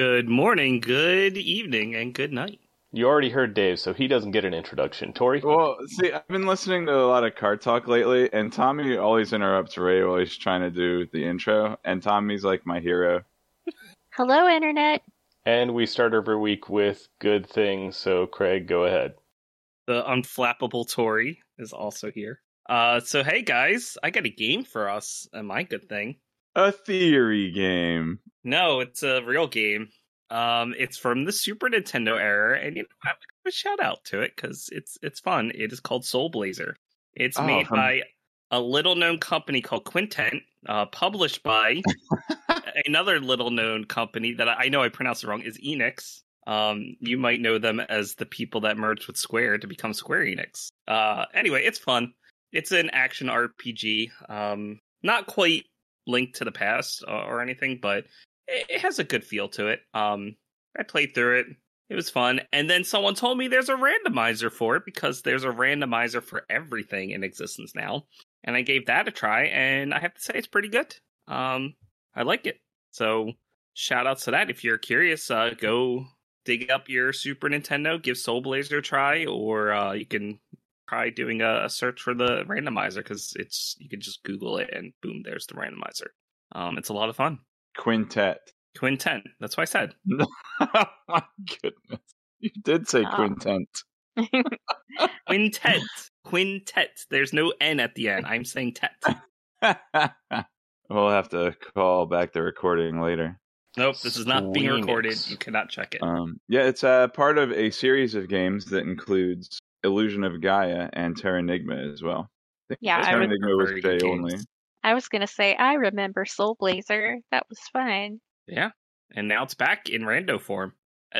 Good morning, good evening, and good night. You already heard Dave, so he doesn't get an introduction. Tori? Well, see, I've been listening to a lot of card talk lately, and Tommy always interrupts Ray while he's trying to do the intro, and Tommy's like my hero. Hello, Internet. And we start every week with good things, so Craig, go ahead. The unflappable Tory is also here. Uh, so hey guys, I got a game for us, and my good thing. A theory game. No, it's a real game. Um, it's from the Super Nintendo era, and you know, I would give a shout out to it because it's it's fun. It is called Soul Blazer. It's Oh, made um, by a little known company called Quintet, uh, published by another little known company that I I know I pronounced it wrong is Enix. Um, you might know them as the people that merged with Square to become Square Enix. Uh, anyway, it's fun. It's an action RPG. Um, not quite Link to the Past or anything, but it, has a good feel to it. Um, I played through it. It was fun. And then someone told me there's a randomizer for it because there's a randomizer for everything in existence now. And I gave that a try, and I have to say it's pretty good. Um, I like it. So shout outs to that. If you're curious, uh, go dig up your Super Nintendo, give Soul Blazer a try, or uh, you can try doing a, a search for the randomizer because it's you can just Google it and boom, there's the randomizer. Um, it's a lot of fun. Quintet. Quintet. That's what I said. oh my goodness. You did say Oh. quintet. Quintet. Quintet. There's no N at the end. I'm saying tet. we'll have to call back the recording later. Nope, this is not being recorded. You cannot check it. Um, yeah, it's uh, part of a series of games that includes Illusion of Gaia and Terranigma as well. I think Yeah, I would- Enigma was Very J only. I was to say, I remember Soul Blazer. That was fun. Yeah, and now it's back in rando form.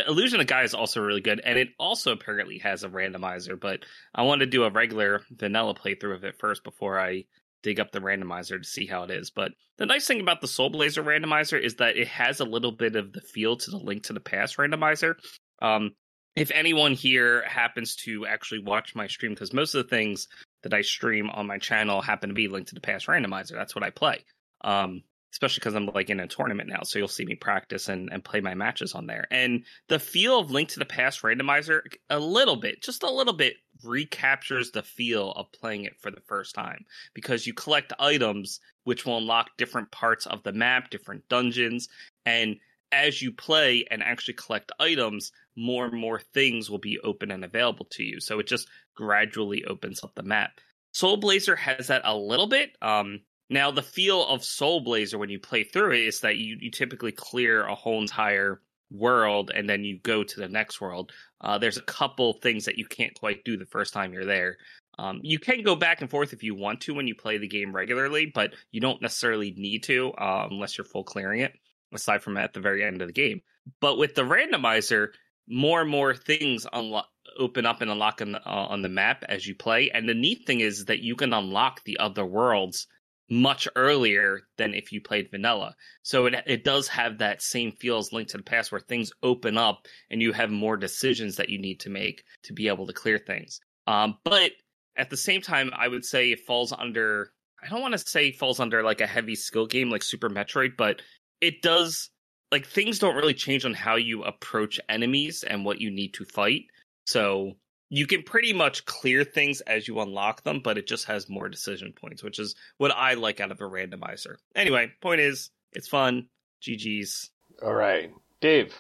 Illusion of Gaia is also really good, and it also apparently has a randomizer. But I want to do a regular vanilla playthrough of it first before I dig up the randomizer to see how it is. But the nice thing about the Soul Blazer randomizer is that it has a little bit of the feel to the Link to the Past randomizer. Um, if anyone here happens to actually watch my stream, because most of the things that I stream on my channel happen to be Link to the Past randomizer. That's what I play. Um, especially because I'm like in a tournament now, so you'll see me practice and, and play my matches on there. And the feel of Link to the Past randomizer, a little bit, just a little bit, recaptures the feel of playing it for the first time because you collect items which will unlock different parts of the map, different dungeons, and as you play and actually collect items, more and more things will be open and available to you. So it just gradually opens up the map. Soul Blazer has that a little bit. Um, now, the feel of Soul Blazer when you play through it is that you, you typically clear a whole entire world and then you go to the next world. Uh, there's a couple things that you can't quite do the first time you're there. Um, you can go back and forth if you want to when you play the game regularly, but you don't necessarily need to uh, unless you're full clearing it, aside from at the very end of the game. But with the randomizer, more and more things unlock open up and unlock on the, uh, on the map as you play. And the neat thing is that you can unlock the other worlds much earlier than if you played vanilla. So it it does have that same feel as Link to the Past where things open up and you have more decisions that you need to make to be able to clear things. Um, but at the same time, I would say it falls under I don't want to say falls under like a heavy skill game like Super Metroid, but it does like things don't really change on how you approach enemies and what you need to fight. So you can pretty much clear things as you unlock them, but it just has more decision points, which is what I like out of a randomizer. Anyway, point is, it's fun. GG's. All right. Dave.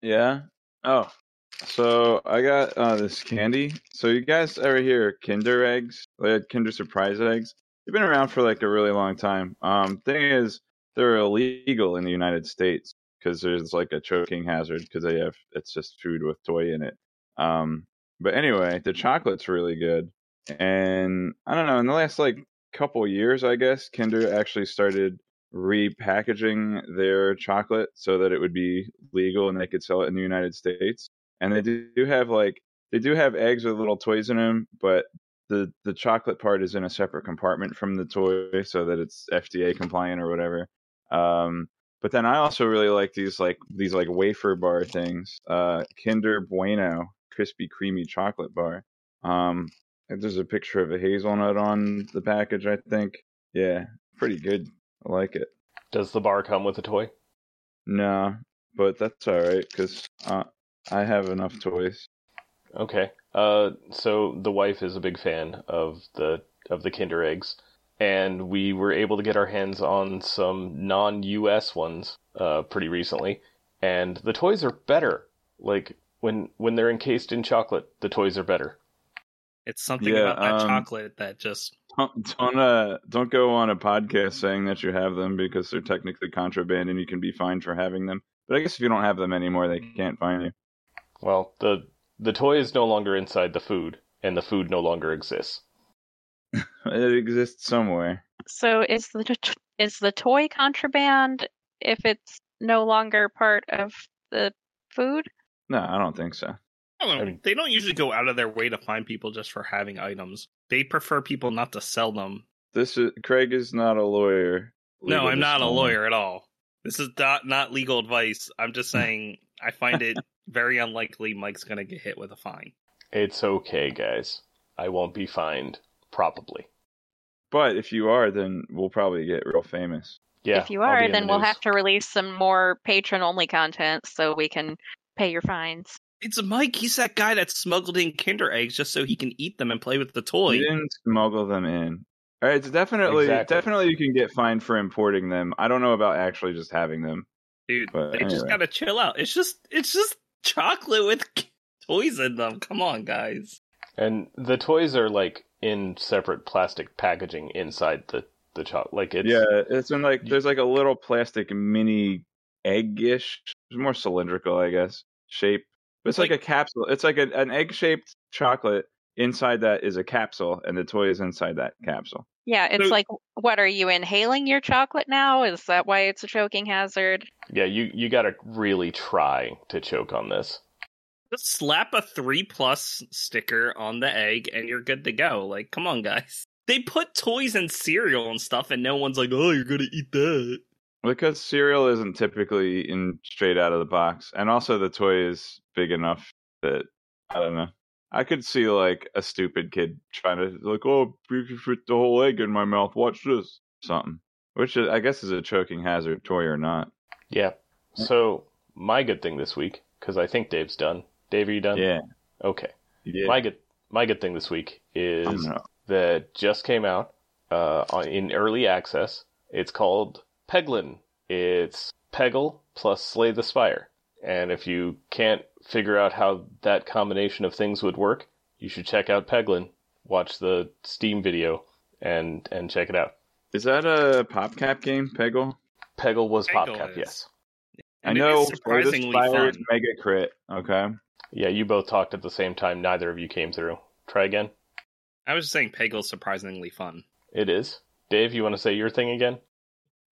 Yeah. Oh, so I got uh, this candy. So you guys ever hear Kinder eggs? Like Kinder Surprise eggs? They've been around for like a really long time. Um, thing is, they're illegal in the United States because there's like a choking hazard because they have it's just food with toy in it. Um, but anyway, the chocolate's really good, and I don't know. In the last like couple years, I guess Kinder actually started repackaging their chocolate so that it would be legal and they could sell it in the United States. And they do have like they do have eggs with little toys in them, but the the chocolate part is in a separate compartment from the toy so that it's FDA compliant or whatever. Um, but then I also really like these like these like wafer bar things. Uh, Kinder Bueno crispy creamy chocolate bar. Um, there's a picture of a hazelnut on the package. I think. Yeah, pretty good. I like it. Does the bar come with a toy? No, but that's all right because uh, I have enough toys. Okay. Uh, so the wife is a big fan of the of the Kinder eggs, and we were able to get our hands on some non-U.S. ones uh, pretty recently, and the toys are better. Like when when they're encased in chocolate, the toys are better. It's something Yeah, about that um, chocolate that just Don't don't, uh, don't go on a podcast saying that you have them because they're technically contraband and you can be fined for having them. But I guess if you don't have them anymore, they can't find you. Well, the the toy is no longer inside the food, and the food no longer exists. It exists somewhere. So is the is the toy contraband if it's no longer part of the food? No, I don't think so. I don't I mean- they don't usually go out of their way to find people just for having items. They prefer people not to sell them. This is Craig is not a lawyer. no, I'm not a lawyer at all. This is not not legal advice. I'm just saying I find it very unlikely Mike's gonna get hit with a fine. It's okay, guys. I won't be fined. Probably. But if you are, then we'll probably get real famous. Yeah. if you are, in the then we'll news. have to release some more patron only content so we can pay your fines. It's Mike. He's that guy that smuggled in Kinder eggs just so he can eat them and play with the toy. You didn't smuggle them in. All right, it's definitely Exactly. definitely you can get fined for importing them. I don't know about actually just having them. Dude, But they just gotta chill out. It's just it's just chocolate with toys in them. Come on, guys. And the toys are like in separate plastic packaging inside the the chocolate. Like it's yeah, it's in like there's like a little plastic mini egg-ish. It's more cylindrical, I guess, shape. But it's like, Like- a capsule. It's like a, an egg-shaped chocolate. Inside that is a capsule, and the toy is inside that capsule. Yeah, it's So- like, what are you inhaling your chocolate now? Is that why it's a choking hazard? yeah. You you gotta really try to choke on this. Just slap a three plus sticker on the egg and you're good to go. Like, come on, guys. They put toys and cereal and stuff, and no one's like, "Oh, you're gonna eat that." Because cereal isn't typically in straight out of the box, and also the toy is big enough that I don't know. I could see like a stupid kid trying to like, oh, you can fit the whole egg in my mouth. Watch this, something. Which uh, I guess is a choking hazard, toy or not. Yeah. So my good thing this week, because I think Dave's done. Dave, are you done? Yeah, Okay. yeah. My good my good thing this week is that just came out uh, in early access. It's called Peglin. It's Peggle plus Slay the Spire. And if you can't figure out how that combination of things would work, you should check out Peglin. Watch the Steam video and and check it out. Is that a PopCap game, Peggle? Peggle was Peggle PopCap, is. yes. And I know is surprisingly Slay the Spire is fun. Mega Crit. Okay. Yeah, you both talked at the same time. Neither of you came through. Try again. I was just saying, Peggle's surprisingly fun. It is. Dave, you want to say your thing again?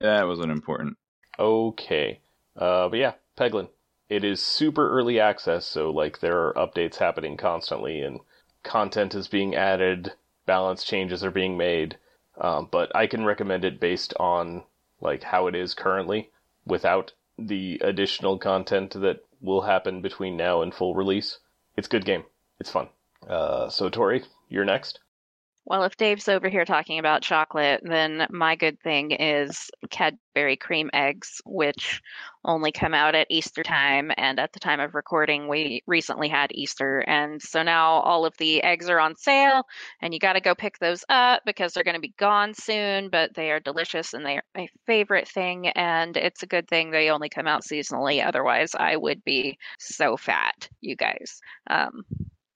That wasn't important. Okay. Uh, but yeah, Peglin. It is super early access, so like there are updates happening constantly, and content is being added, balance changes are being made. Um, but I can recommend it based on like how it is currently, without the additional content that will happen between now and full release. It's good game. It's fun. Uh, so Tori, you're next. Well, if Dave's over here talking about chocolate, then my good thing is Cadbury cream eggs, which only come out at Easter time. And at the time of recording, we recently had Easter. And so now all of the eggs are on sale, and you got to go pick those up because they're going to be gone soon. But they are delicious and they are my favorite thing. And it's a good thing they only come out seasonally. Otherwise, I would be so fat, you guys. Um,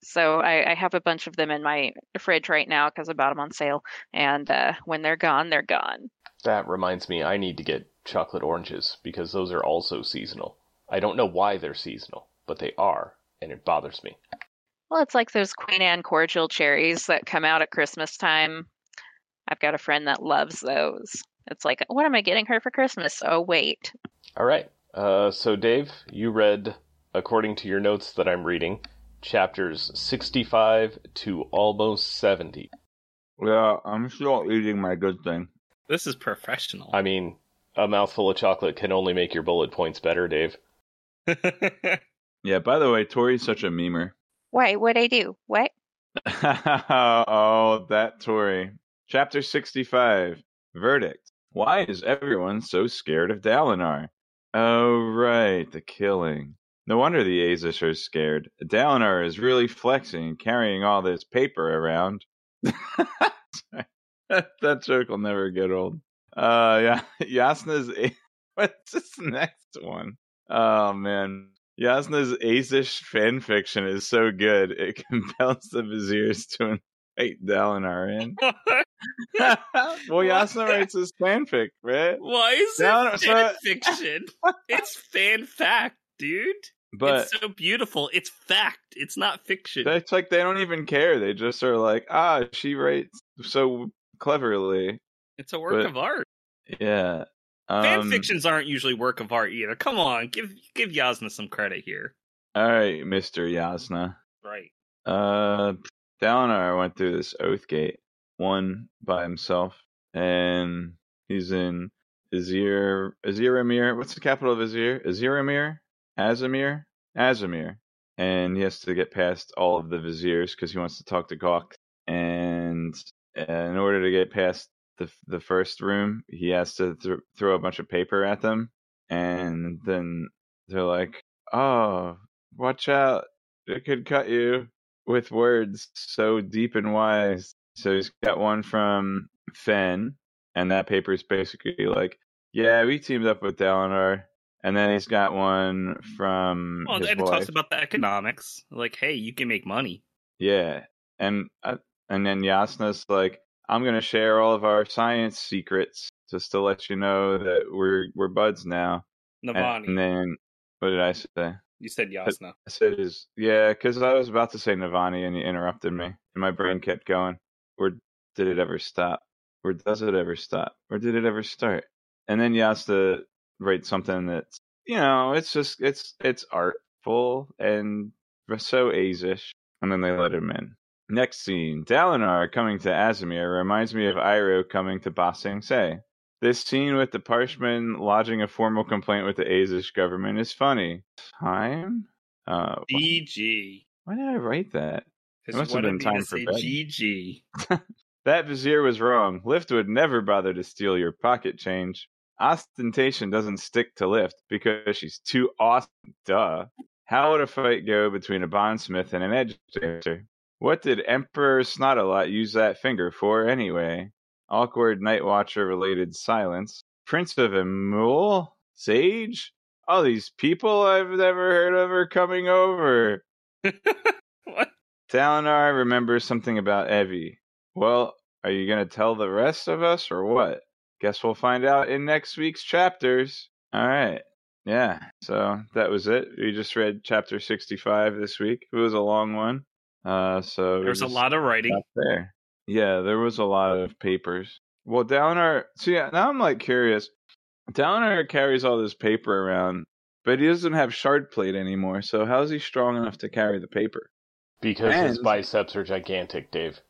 so I, I have a bunch of them in my fridge right now because I bought them on sale. And uh, when they're gone, they're gone. That reminds me, I need to get chocolate oranges because those are also seasonal. I don't know why they're seasonal, but they are, and it bothers me. Well, it's like those Queen Anne cordial cherries that come out at Christmas time. I've got a friend that loves those. It's like, what am I getting her for Christmas? Oh, wait. All right. Uh, so, Dave, you read, according to your notes that I'm reading, chapters 65 to almost 70. Yeah, I'm still eating my good thing. This is professional. I mean, a mouthful of chocolate can only make your bullet points better, Dave. Yeah, by the way, Tori's such a memer. Why? What'd I do? What? oh, that Tori. Chapter 65 Verdict. Why is everyone so scared of Dalinar? Oh, right, the killing. No wonder the Azish are scared. Dalinar is really flexing, carrying all this paper around. that, joke will never get old. Uh, yeah, Jasnah's. A- What's this next one? Oh man, Jasnah's Azish fanfiction is so good it compels the Viziers to invite Dalinar in. well, Jasnah writes this fanfic, right? Why is No, it fan so- fiction? it's fan fact, dude. But it's so beautiful. It's fact. It's not fiction. it's like they don't even care. They just are like, ah, she writes so cleverly. It's a work but- of art. Yeah. Fan Um, fictions aren't usually work of art either. Come on, give give Jasnah some credit here. All right, Mister Jasnah. Right. Uh, Dalinar went through this oath gate, one by himself, and he's in Azir, Aziramir. What's the capital of Azir? Aziramir? Azimir? Azimir. And he has to get past all of the viziers because he wants to talk to Gawx. And uh, in order to get past the the first room, he has to th- throw a bunch of paper at them. And then they're like, "Oh, watch out! It could cut you." with words so deep and wise. So he's got one from Fen, and that paper is basically like, yeah, we teamed up with Dalinar. And then he's got one from Well, his and it talks about the economics. Like, hey, you can make money. yeah, and uh, and then Jasnah's like, I'm gonna share all of our science secrets just to let you know that we're we're buds now. And- Navani. And then what did I say? you said Jasnah. I said is yeah, because I was about to say Navani and you interrupted me, and my brain kept going. Where did it ever stop? Where does it ever stop? Where did it ever start? And then Jasnah writes something that's you know, it's just it's it's artful and so Azish, and then they let him in. Next scene, Dalinar coming to Azimir reminds me of Iroh coming to Ba Sing Se. This scene with the Parshman lodging a formal complaint with the Azish government is funny. Time? Uh, GG. why did I write that? it must have been time for bed. GG. That vizier was wrong. Lift would never bother to steal your pocket change. Ostentation doesn't stick to Lift because she's too awesome. Duh. How would a fight go between a bondsmith and an edgedancer? What did Emperor Snotalot use that finger for anyway? Awkward Night Watcher related silence. Prince of Emul? Sage? All these people I've never heard of are coming over. what? Dalinar remembers something about Evi. Well, are you going to tell the rest of us or what? Guess we'll find out in next week's chapters. All right. Yeah. So that was it. We just read chapter 65 this week. It was a long one. Uh, so There's a lot of writing. there. Yeah, there was a lot of papers. Well, Dalinar. So yeah, now I'm like curious. Dalinar carries all this paper around, but he doesn't have shard plate anymore. So how's he strong enough to carry the paper? Because his biceps are gigantic, Dave.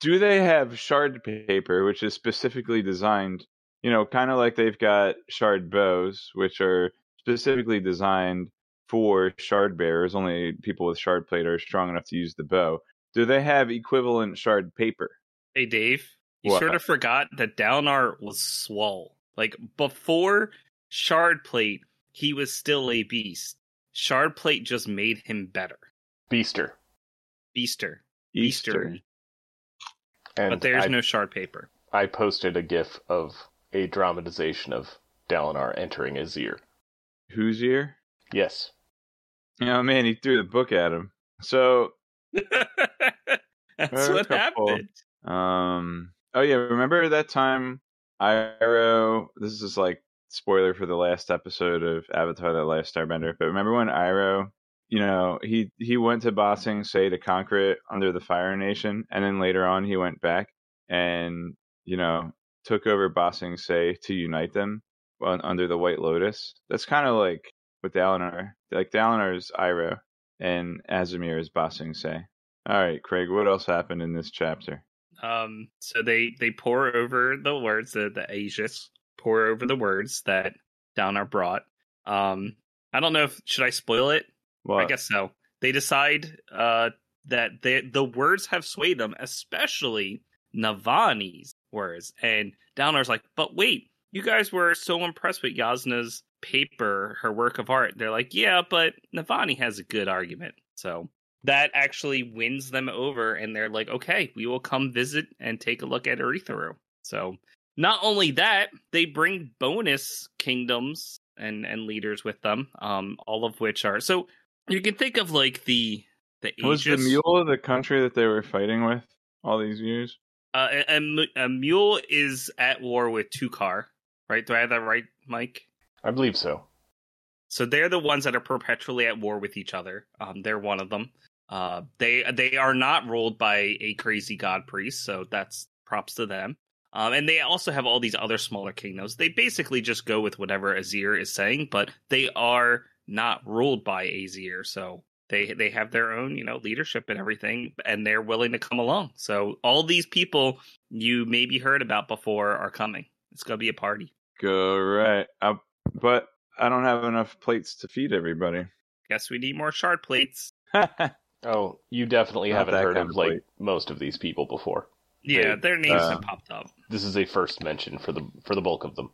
do they have shard paper which is specifically designed you know kind of like they've got shard bows which are specifically designed for shard bearers only people with shard plate are strong enough to use the bow do they have equivalent shard paper Hey, Dave, you What? sort of forgot that Dalinar was swole. Like, before Shard Plate, he was still a beast. Shard Plate just made him better. Beaster. Beaster. easter Beaster. And But there's I, no Shard Paper. I posted a gif of a dramatization of Dalinar entering his Azir. whose ear Yes. oh man he threw the book at him so That's what couple. happened. Um. Oh yeah, remember that time Iroh? This is like spoiler for the last episode of Avatar: The Last Starbender. But remember when Iroh, you know, he he went to Ba Sing Se to conquer it under the Fire Nation, and then later on he went back, and you know, took over Ba Sing Se to unite them under the White Lotus. That's kind of like with Dalinar. Like Dalinar is Iroh and Azimir is Ba Sing Se. All right, Craig, what else happened in this chapter? Um, so they they pour over the words, the the Azish pour over the words that Dalinar brought. Um, I don't know if should I spoil it. Well, I guess so. They decide uh that they, the words have swayed them, especially Navani's words. And Dalinar's like, but wait, you guys were so impressed with Yasna's paper, her work of art. They're like, yeah, but Navani has a good argument. So that actually wins them over, and they're like, okay, we will come visit and take a look at Urithiru. So not only that, they bring bonus kingdoms and and leaders with them, um, all of which are so you can think of like the the was the mule the country that they were fighting with all these years? Uh, a, Emul is at war with Tukar, right? Do I have that right, Mike? I believe so. So they're the ones that are perpetually at war with each other. Um, they're one of them. Uh, they they are not ruled by a crazy god priest, so that's props to them. Um, and they also have all these other smaller kingdoms. They basically just go with whatever Azir is saying, but they are not ruled by Azir, so they they have their own you know leadership and everything, and they're willing to come along. So all these people you maybe heard about before are coming. It's gonna be a party. Go right. Uh, but I don't have enough plates to feed everybody. Guess we need more shard plates. Oh, you definitely Not haven't heard of of like most of these people before. Yeah, They- their names uh, have popped up. This is a first mention for the for the bulk of them.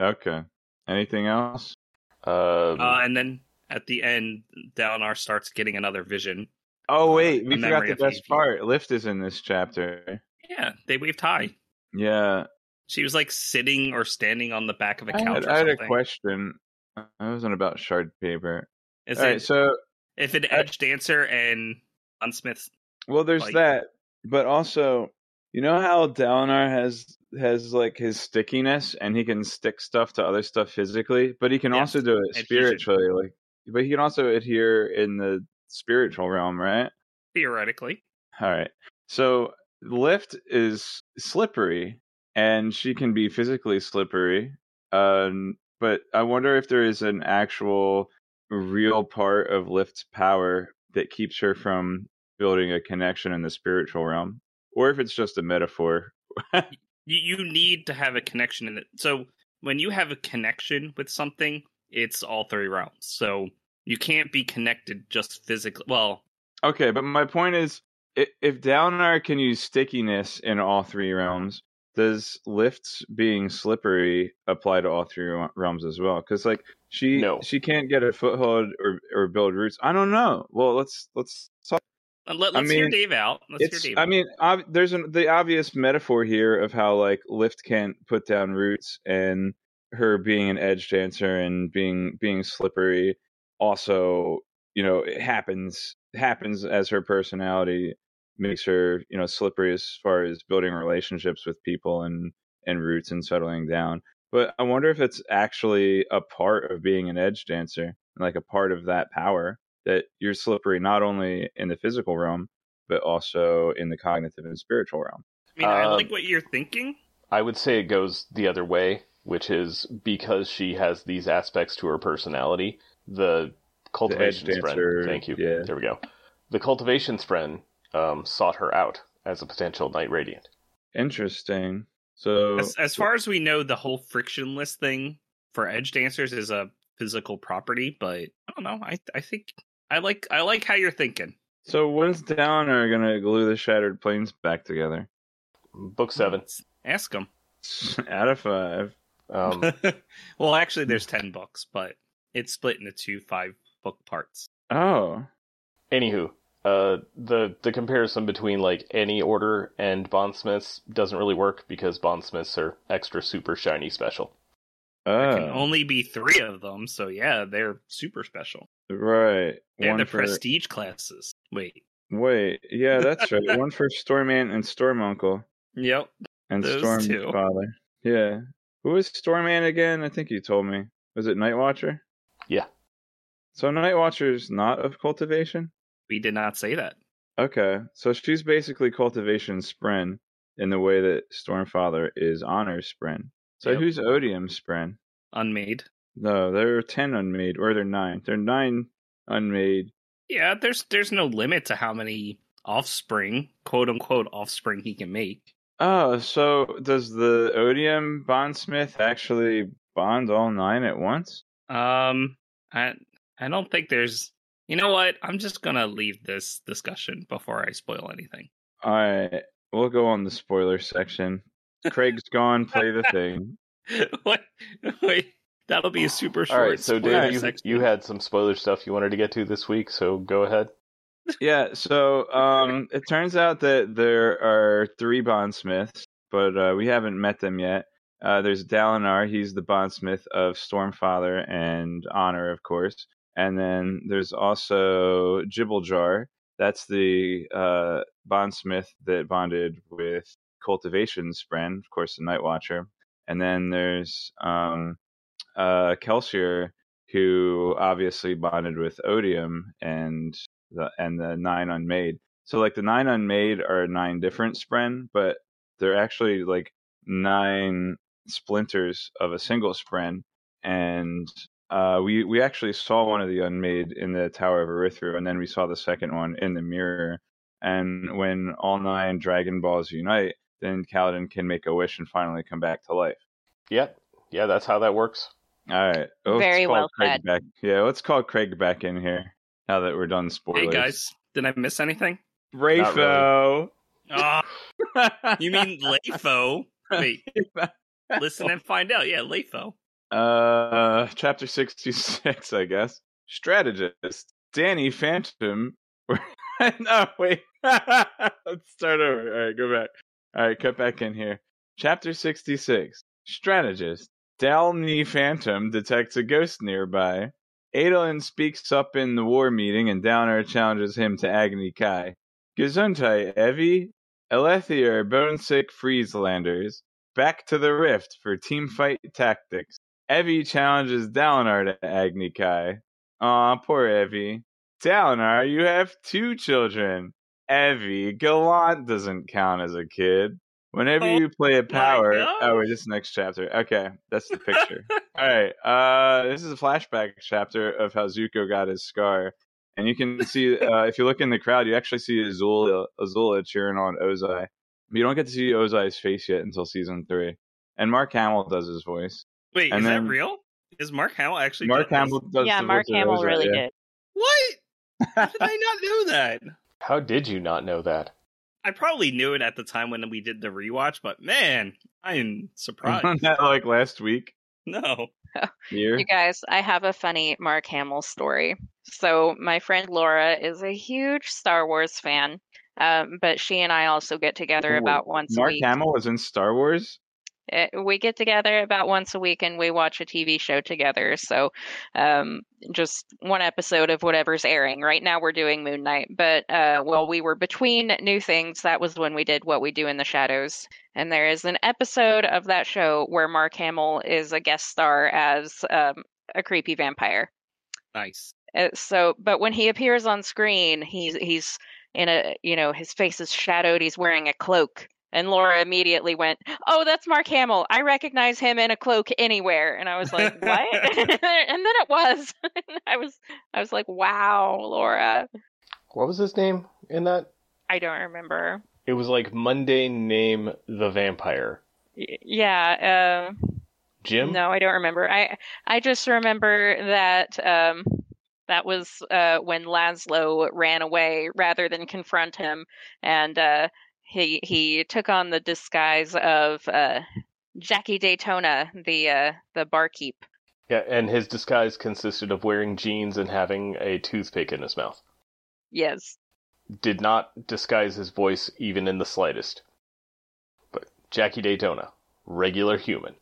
okay. Anything else? Um, Uh, and then at the end, Dalinar starts getting another vision. Oh uh, wait, a we forgot the best part. Lift is in this chapter. Yeah, they waved high. Yeah, She was like sitting or standing on the back of a I couch had, or I had a question. I wasn't about shard paper. Is All it right, so if an edge dancer and Bondsmith? well, there's Like- that, but also, you know how Dalinar has has like his stickiness, and he can stick stuff to other stuff physically, but he can Yes, also do it spiritually. Like, but he can also adhere in the spiritual realm, right? Theoretically, All right. So lift is slippery, and she can be physically slippery. Um, but I wonder if there is an actual real part of lift's power that keeps her from building a connection in the spiritual realm, or if it's just a metaphor. you you need to have a connection in it. So when you have a connection with something, it's all three realms. So you can't be connected just physically. Well, Okay, but my point is, i- if Dalinar can use stickiness in all three realms, does lifts being slippery apply to all three realms as well? Because like she No. she can't get a foothold or or build roots. I don't know. Well, let's let's talk. Uh, let, I us hear mean, Dave out. Let's It's hear Dave I mean, ob- there's an, the obvious metaphor here of how like lift can't put down roots and her being an edge dancer and being being slippery also you know it happens happens as her personality makes her you know slippery as far as building relationships with people and and roots and settling down but i wonder if it's actually a part of being an edge dancer like a part of that power that you're slippery not only in the physical realm but also in the cognitive and spiritual realm I mean, I um, like what you're thinking. I would say it goes the other way, which is because she has these aspects to her personality. The cultivation's spren. dancer, Thank you. yeah. There we go. The cultivation's spren um, sought her out as a potential knight radiant. interesting so As, as far as we know, the whole frictionless thing for edge dancers is a physical property, but I don't know. I I think I like I like how you're thinking. so when's Downer gonna glue the Shattered Plains back together Book seven. Ask them. out of five Um, well, actually, there's ten books, but it's split into two five book parts. oh Anywho, uh, the the comparison between like any order and bondsmiths doesn't really work because bondsmiths are extra super shiny special. There can oh only be three of them, so yeah, they're super special. right They're one the for prestige classes. Wait. wait yeah that's right one for Stormman and Storm Uncle Yep. and Those Storm two. Father yeah who was Stormman again I think you told me was it Night Watcher Yeah. so Night Watcher's not of cultivation We did not say that. Okay, so she's basically cultivation Spren. in the way that Stormfather is Honor Spren. So Yep. who's Odium Spren? Unmade. No, there are ten unmade, or they're nine. They're nine unmade. Yeah, there's there's no limit to how many offspring, quote unquote offspring he can make. Oh, so does the Odium bondsmith actually bond all nine at once? Um, I I don't think there's. You know what? I'm just gonna leave this discussion before I spoil anything. All right, we'll go on the spoiler section. Craig's gone. Play the thing. what? Wait, that'll be a super short. All right, so spoiler Dave, you, you had some spoiler stuff you wanted to get to this week, so go ahead. Yeah, so um, it turns out that there are three bondsmiths, but uh, we haven't met them yet. Uh, there's Dalinar, he's the bondsmith of Stormfather and Honor, of course. And then there's also Jibbaljar, that's the uh, bondsmith that bonded with Cultivation Spren, of course, the Night Watcher. And then there's um, uh, Kelsier, who obviously bonded with Odium and the and the nine unmade. So like the nine unmade are nine different spren, but they're actually like nine splinters of a single spren. And uh, we we actually saw one of the unmade in the Tower of Urithiru, and then we saw the second one in the mirror. And when all nine Dragon Balls unite, then Kaladin can make a wish and finally come back to life. Yeah, yeah, that's how that works. All right. Let's Very call well Craig said. Back. Yeah, let's call Craig back in here now that we're done spoilers. Hey guys, did I miss anything? Rafo. Oh, you mean Lafo? Wait, listen and find out. Yeah, Lafo. uh, chapter sixty-six, I guess. Strategist Danny Phantom. no, wait. Let's start over. All right, go back. All right, cut back in here. Chapter sixty-six. Strategist Dalny Phantom detects a ghost nearby. Adolin speaks up in the war meeting, and Downer challenges him to Agni Kai. Gesundheit, Evi. Elethier, Bonesick Frieslanders. Back to the Rift for team fight tactics. Evi challenges Dalinar to Agni Kai. Aw, poor Evi. Dalinar, you have two children. Evi, Gallant doesn't count as a kid. Whenever Oh you play a power, oh wait, this next chapter. Okay, that's the picture. All right, uh, this is a flashback chapter of how Zuko got his scar, and you can see uh, if you look in the crowd, you actually see Azula, Azula cheering on Ozai. You don't get to see Ozai's face yet until season three, and Mark Hamill does his voice. Wait, And is then- that real? Is Mark Hamill actually? Mark? Hamill does yeah, the Mark voice Hamill Ozai, really yeah. What? How did I not know that? How did you not know that? I probably knew it at the time when we did the rewatch, but man, I am surprised. That like last week? no. Here? You guys, I have a funny Mark Hamill story. So, my friend Laura is a huge Star Wars fan, um, but she and I also get together Ooh, about once Mark a week. Mark Hamill was in Star Wars. Uh, we get together about once a week and we watch a TV show together. So, um, just one episode of whatever's airing. Right now, we're doing Moon Knight, but uh, while we were between new things, that was when we did What We Do in the Shadows. And there is an episode of that show where Mark Hamill is a guest star as um, a creepy vampire. Nice. Uh, so, but when he appears on screen, he's he's in a you know his face is shadowed. He's wearing a cloak, and Laura immediately went, "Oh, that's Mark Hamill. I recognize him in a cloak anywhere." And I was like, "What?" and then it was. I was I was like, "Wow, Laura." What was his name in that? I don't remember. It was like mundane name the vampire. Y- Yeah. Uh, Jim? No, I don't remember. I I just remember that um, that was uh, when Laszlo ran away rather than confront him, and uh, he he took on the disguise of uh, Jackie Daytona, the uh, the barkeep. Yeah, and his disguise consisted of wearing jeans and having a toothpick in his mouth. Yes. Did not disguise his voice even in the slightest. But Jackie Daytona, regular human.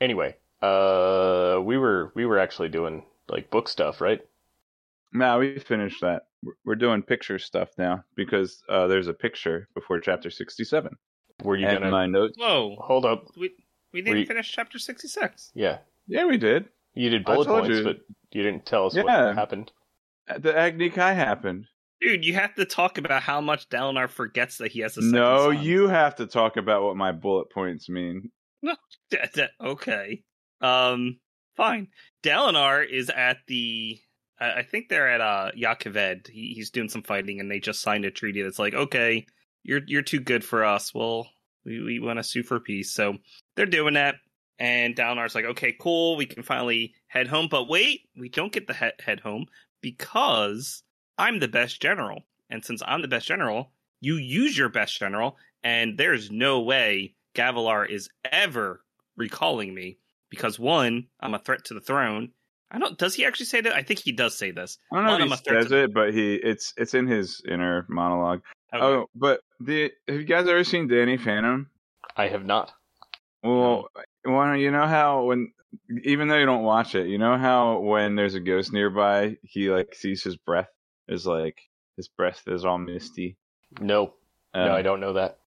Anyway, uh we were we were actually doing like book stuff, right? No, we finished that. We're- We're doing picture stuff now because uh, there's a picture before chapter 67. Were you and gonna my notes. Whoa. hold up? We we didn't you- finish chapter sixty six. Yeah. Yeah, we did. You did bullet points, you. but you didn't tell us Yeah. what happened. The Agni Kai happened. Dude, you have to talk about how much Dalinar forgets that he has a second No, son. you have to talk about what my bullet points mean. D- d- okay. Um, fine. Dalinar is at the. I think they're at uh Jah Keved. He, he's doing some fighting, and they just signed a treaty that's like, okay, you're you're too good for us. Well, we we want to sue for peace. So they're doing that, and Dalinar's like, okay, cool, we can finally head home. But wait, we don't get the he- head home because I'm the best general, and since I'm the best general, you use your best general, and there's no way Gavilar is ever recalling me because one, I'm a threat to the throne. I don't. Does he actually say that? I think he does say this. I don't know One, if I'm he a threat says it, but he it's it's in his inner monologue. Okay. Oh, but the have you guys ever seen Danny Phantom? I have not. Well, well, you know how when even though you don't watch it, you know how when there's a ghost nearby, he like sees his breath is like his breath is all misty. No, no, Um, I don't know that.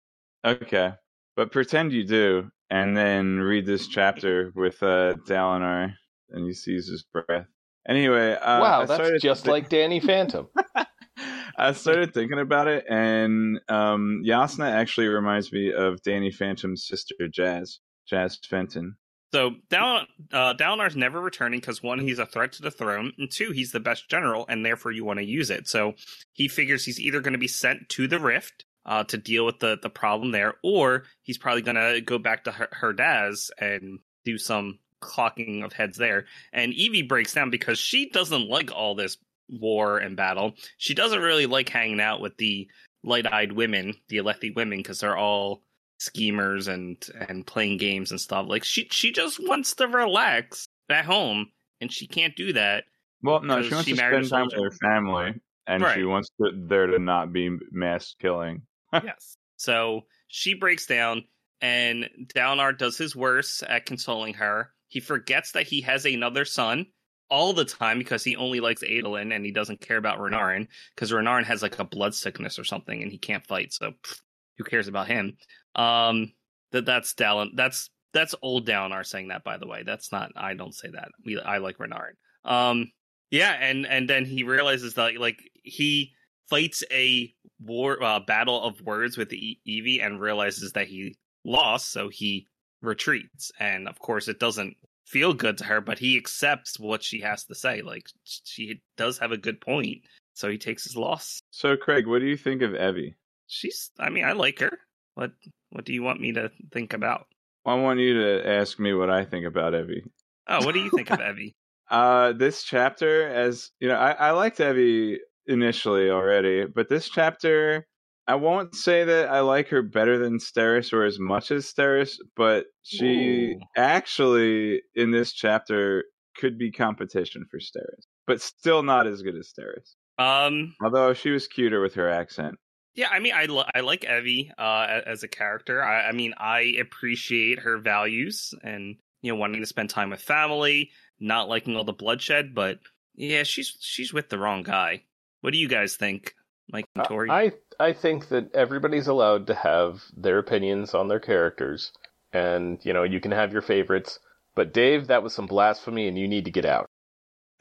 Okay, but pretend you do, and then read this chapter with uh, Dalinar, and he sees his breath. Anyway, uh, wow, I that's started just thi- like Danny Phantom. I started thinking about it, and um, Jasnah actually reminds me of Danny Phantom's sister, Jazz, Jazz Fenton. So Dal- uh, Dalinar's never returning because one, he's a threat to the throne, and two, he's the best general, and therefore you want to use it. So he figures he's either going to be sent to the Rift uh, to deal with the the problem there, or he's probably going to go back to her, Herdaz and do some clocking of heads there. And Evi breaks down because she doesn't like all this war and battle. She doesn't really like hanging out with the light-eyed women, the Alethi women, because they're all schemers and and playing games and stuff. Like she she just wants to relax at home, and she can't do that. Well, no, she wants she to spend time with her family, and she wants to, there to not be mass killing. Yes. So she breaks down, and Dalinar does his worst at consoling her. He forgets that he has another son all the time because he only likes Adolin and he doesn't care about Renarin because Renarin has like a blood sickness or something and he can't fight. So pff, who cares about him? Um, that that's Dalin. That's that's old Dalinar saying that. By the way, that's not. I don't say that. We I like Renarin. Um, yeah, and and then he realizes that like he fights a war uh, battle of words with e- Evi and realizes that he lost, so he retreats. And of course, it doesn't feel good to her, but he accepts what she has to say. Like she does have a good point, so he takes his loss. So, Craig, what do you think of Evi? She's. I mean, I like her. What What do you want me to think about? I want you to ask me what I think about Evi. Oh, what do you think of Evi? Uh, this chapter, as you know, I, I liked Evi initially already, but this chapter, I won't say that I like her better than Steris or as much as Steris, but she Ooh. actually in this chapter could be competition for Steris, but still not as good as Steris. Um, Although she was cuter with her accent. Yeah, I mean, I, I like Evi uh, as a character. I, I mean, I appreciate her values and you know wanting to spend time with family, not liking all the bloodshed. But yeah, she's she's with the wrong guy. What do you guys think, Mike and Tori? I I think that everybody's allowed to have their opinions on their characters, and you know you can have your favorites. But Dave, that was some blasphemy, and you need to get out.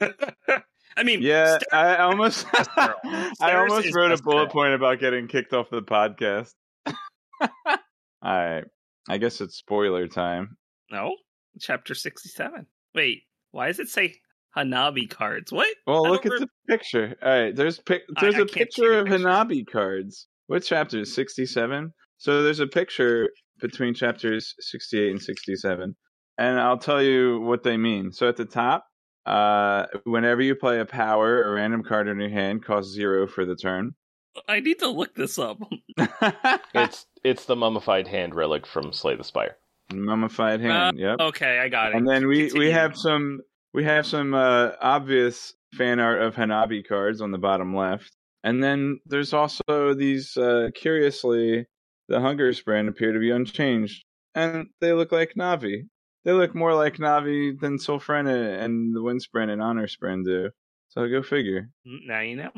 I mean, Yeah, Ster- I almost, I almost wrote a bullet girl. point about getting kicked off the podcast. All right, I guess it's spoiler time. no, chapter sixty-seven. Wait, why does it say Hanabi cards? What? Well, I look at don't the picture. All right, there's pic- there's I a picture of picture. Hanabi cards. What chapter is 67? So there's a picture between chapters 68 and 67. And I'll tell you what they mean. So at the top, uh, whenever you play a power, a random card in your hand costs zero for the turn. I need to look this up. It's it's the mummified hand relic from Slay the Spire. Mummified hand. yep. okay, I got it. and then we we have some we have some uh, obvious fan art of Hanabi cards on the bottom left, and then there's also these uh, curiously the Hunger spren appear to be unchanged, and they look like Navi. They look more like Navi than Sylphrena and the Wind spren and Honor spren do. So go figure. now you know.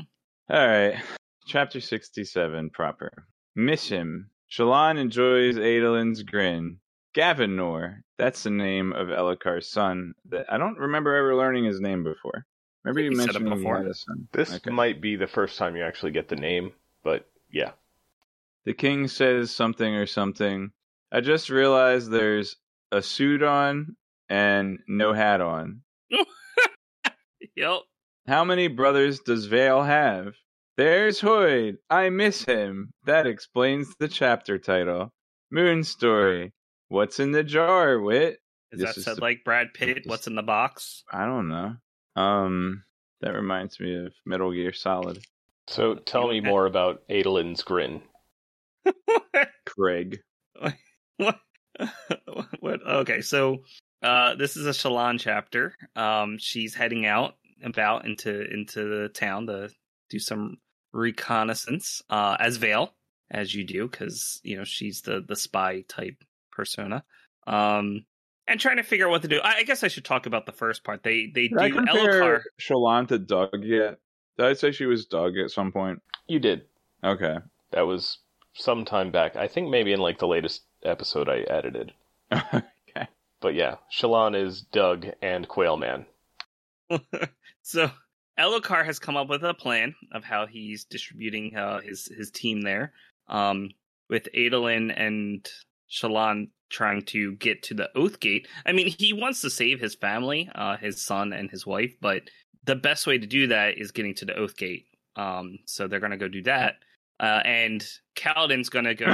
All right, chapter sixty-seven proper. Miss him. Shallan enjoys Adolin's grin. Gavinor, that's the name of Elhokar's son. That I don't remember ever learning his name before. Remember you you said it mentioned before. had. This Okay. might be the first time you actually get the name, but yeah. The king says something or something. I just realized there's a suit on and no hat on. Yep. How many brothers does Veil have? There's Hoid. I miss him. That explains the chapter title. Moon Story. What's in the jar, Wit? Is This that is said the- like Brad Pitt? this- What's in the box? I don't know. Um, that reminds me of Metal Gear Solid. So tell me more about Adolin's grin. Craig. what? what? Okay, so uh, this is a Shallan chapter. Um, she's heading out about into into the town to do some reconnaissance uh, as Veil, as you do, because you know she's the the spy type persona. Um, and trying to figure out what to do. I, I guess I should talk about the first part. They they Did do compare Elhokar. Shallan to Doug yet? Did I say she was Doug at some point? You did. Okay. That was some time back. I think maybe in like the latest episode I edited. okay. But yeah, Shallan is Doug and Quailman. so Elhokar has come up with a plan of how he's distributing uh, his his team there, um, with Adolin and Shallan trying to get to the Oath Gate. I mean, he wants to save his family, uh, his son and his wife, but the best way to do that is getting to the Oath Gate. Um, so they're gonna go do that, uh, and Kaladin's gonna go.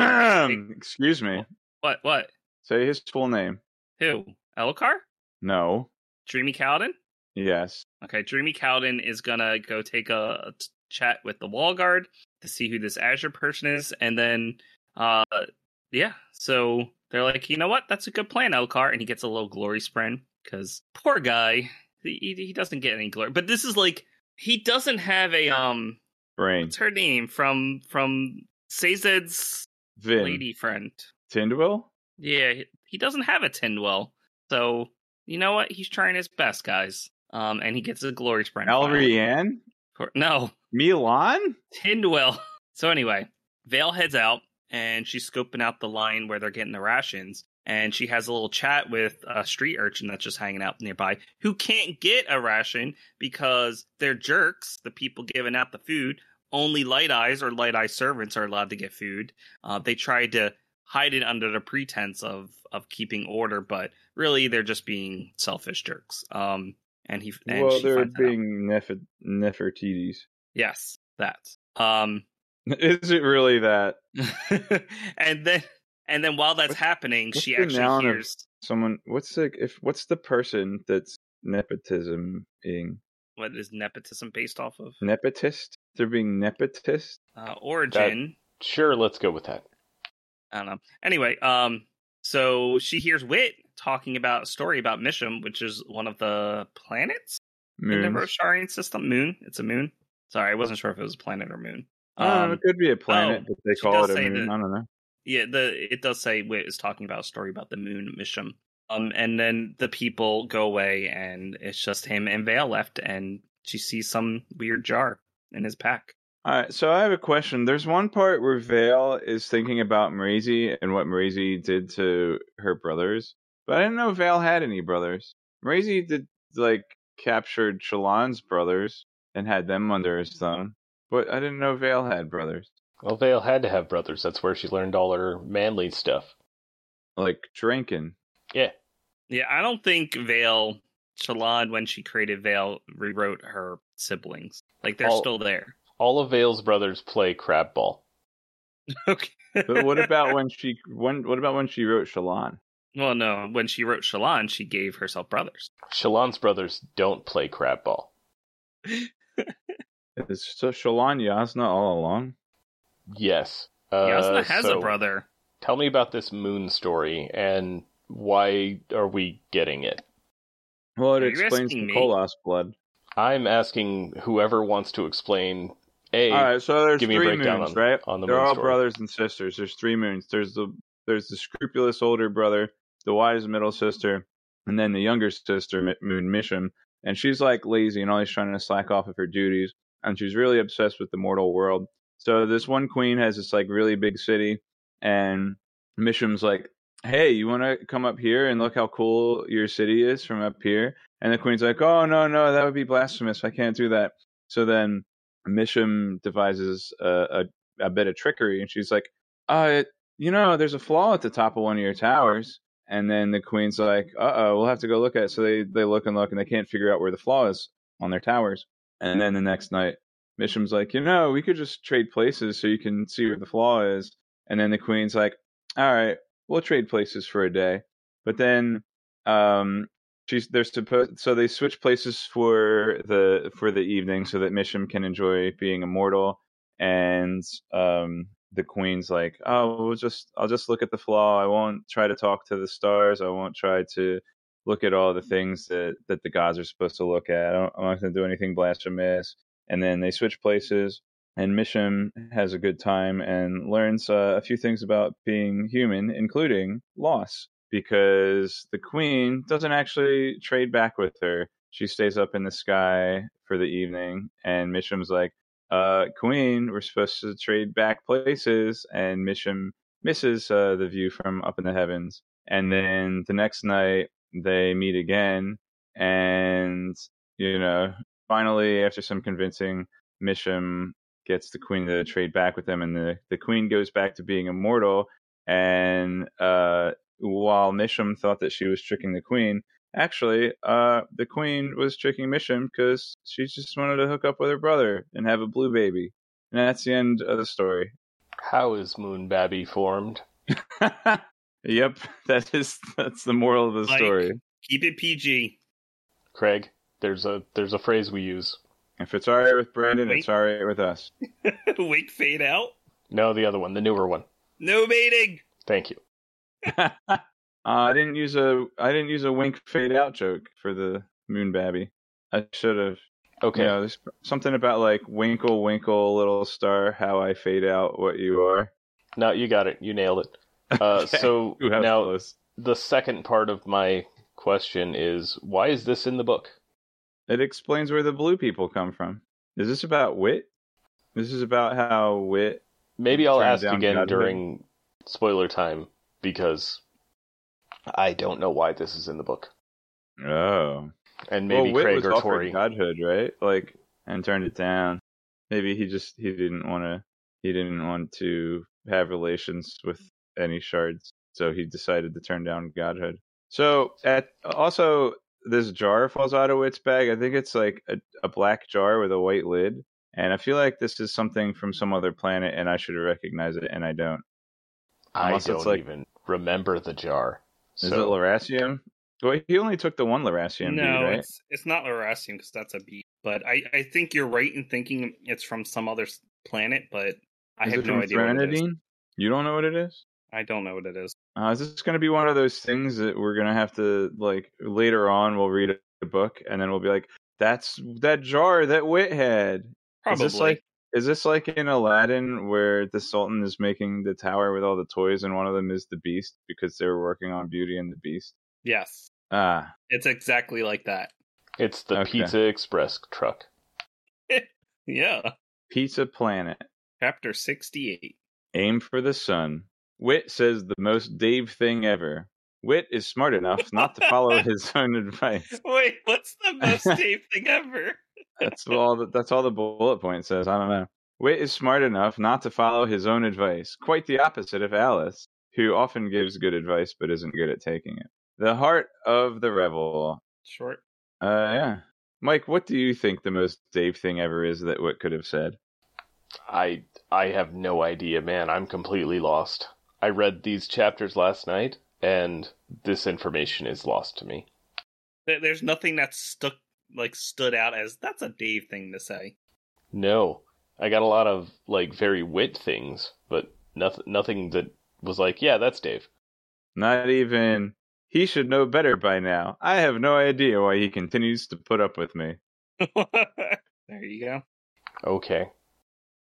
Excuse me. what? What? Say his full name. Who? Elhokar? No. Dreamy Kaladin? Yes. Okay, Dreamy Kaladin is gonna go take a chat with the wall guard to see who this Azure person is, and then, uh, yeah. So they're like, you know what? That's a good plan, Elhokar, and he gets a little glory spren because poor guy, he he doesn't get any glory. But this is like he doesn't have a um, Brain. what's her name from from Sazed's Vin. lady friend? Tindwyl? Yeah, he- he doesn't have a Tindwyl, so you know what? He's trying his best, guys. Um, and he gets a glory spren. finally. No, Milan? Tindwyl. So anyway, Veil heads out and she's scoping out the line where they're getting the rations. And she has a little chat with a street urchin that's just hanging out nearby who can't get a ration because they're jerks, the people giving out the food. Only light eyes or light eye servants are allowed to get food. Uh, they tried to hide it under the pretense of, of keeping order, but really they're just being selfish jerks. Um, and he and well, they're being Nef- Nefertiti's. yes, that. Um, Is it really that? and then and then while that's What's- happening, what's she the actually noun of- hears Someone what's the if what's the person that's nepotism ing what is nepotism based off of nepotist? They're being nepotist? uh, origin. Sure, let's go with that. I don't know. Anyway, um, so she hears Wit talking about a story about Mishim, which is one of the planets in the Moons. Rosharian system. Moon. It's a moon. Sorry, I wasn't sure if it was a planet or moon. Oh, Um, it could be a planet, oh, but they call it a moon. that- I don't know. Yeah, the it does say Wit is talking about a story about the moon Mishim. Um, and then the people go away, and it's just him and Veil left, and she sees some weird jar in his pack. All right, so I have a question. There's one part where Veil is thinking about Mraize and what Mraize did to her brothers, but I didn't know Veil had any brothers. Mraize did like captured Shallan's brothers and had them under his thumb, but I didn't know Veil had brothers, Well, Veil had to have brothers. That's where she learned all her manly stuff. like drinking. Yeah. Yeah, I don't think Veil Shallan when she created Veil rewrote her siblings. Like they're All- still there. All of Veil's brothers play crab ball. okay. But what about when she when what about when she wrote Shallan? well, no, when she wrote Shallan, she gave herself brothers. Shallan's brothers don't play crab ball. Is so Shallan Jasnah all along? Yes. Uh, Jasnah has so a brother. Tell me about this moon story and why are we getting it? Well, it explains the me? Kolos blood. I'm asking whoever wants to explain. A. All right, so there's give me a three breakdown moons, on- right? on the They're all story. brothers and sisters. There's three moons. There's the there's the scrupulous older brother, the wise middle sister, and then the younger sister, Moon Mishim. And she's like lazy and always trying to slack off of her duties. And she's really obsessed with the mortal world. So this one queen has this like really big city, and Mishim's like, "Hey, you want to come up here and look how cool your city is from up here?" And the queen's like, "Oh no, no, that would be blasphemous. I can't do that." So then Mishim devises a, a, a bit of trickery, and she's like, "Uh, you know, there's a flaw at the top of one of your towers." And then the queen's like, "Uh oh, we'll have to go look at it." So they they look and look, and they can't figure out where the flaw is on their towers. And then the next night, Mishim's like, "You know, we could just trade places so you can see where the flaw is." And then the queen's like, "All right, we'll trade places for a day." But then um, she's they're supposed so they switch places for the for the evening so that Mishim can enjoy being immortal and um the queen's like oh we'll just I'll just look at the flaw I won't try to talk to the stars I won't try to look at all the things that that the gods are supposed to look at. I don't, I'm not going to do anything blasphemous. And then they switch places. And Mishim has a good time and learns uh, a few things about being human including loss. Because the queen doesn't actually trade back with her. She stays up in the sky for the evening, and Mishim's like, uh, Queen, we're supposed to trade back places, and Mishim misses uh, the view from up in the heavens. And then the next night, they meet again, and, you know, finally, after some convincing, Mishim gets the queen to trade back with him, and the, the queen goes back to being immortal. And uh, while Mishim thought that she was tricking the queen, actually, uh, the queen was tricking Mishim because she just wanted to hook up with her brother and have a blue baby. And that's the end of the story. How is Moonbabby formed? yep, that is that's the moral of the Like- story. Keep it PG. Craig, there's a there's a phrase we use. If it's alright with Brandon, Wait. it's alright with us. Wait, fade out. No, the other one, the newer one. No baiting. Thank you. uh, I didn't use a I didn't use a wink fade out joke for the moon babby. I should have. Okay. You know, there's something about like winkle winkle little star how I fade out what you are. No, you got it. You nailed it. Uh, Okay. So Ooh, that was now close. the second part of my question is why is this in the book? it explains where the blue people come from. Is this about wit? This is about how wit. Maybe I'll ask again Godhead. during spoiler time because I don't know why this is in the book. Oh, And maybe well, wit Craig was or Tori. godhood, right? Like, and turned it down. Maybe he just he didn't want to. He didn't want to have relations with any shards, so he decided to turn down godhood. So, at also this jar falls out of Wit's bag. I think it's like a, a black jar with a white lid, and I feel like this is something from some other planet, and I should recognize it, and I don't. I Unless it's don't like- even remember the jar. Is So- it Lerasium? Well, he only took the one Lerasium no, bead, right? it's it's not Lerasium because that's a bee. But I, I think you're right in thinking it's from some other planet, but I Is have it no from idea what it is. You don't know what it is? I don't know what it is. Uh, is this going to be one of those things that we're going to have to like later on? We'll read a book and then we'll be like, "That's that jar that Wit had." Probably. Is this like is this like in Aladdin where the Sultan is making the tower with all the toys and one of them is the Beast because they were working on Beauty and the Beast? yes, Ah, it's exactly like that. It's the Okay. Pizza Express truck. Yeah. Pizza Planet. Chapter sixty-eight. Aim for the sun. Wit says the most Dave thing ever. Wit is smart enough not to follow his own advice. Wait, what's the most Dave thing ever? That's all. The, that's all the bullet point says. I don't know. Wit is smart enough not to follow his own advice. Quite the opposite of Alice, who often gives good advice but isn't good at taking it. The Heart of the Revel. Short. Uh, yeah. Mike, what do you think the most Dave thing ever is that Wit could have said? I I have no idea, man. I'm completely lost. I read these chapters last night, and this information is lost to me. There's nothing that stuck like stood out as that's a Dave thing to say. No, I got a lot of like very wit things, but nothing nothing that was like, yeah, that's Dave. Not even. He should know better by now. I have no idea why he continues to put up with me. there you go. Okay.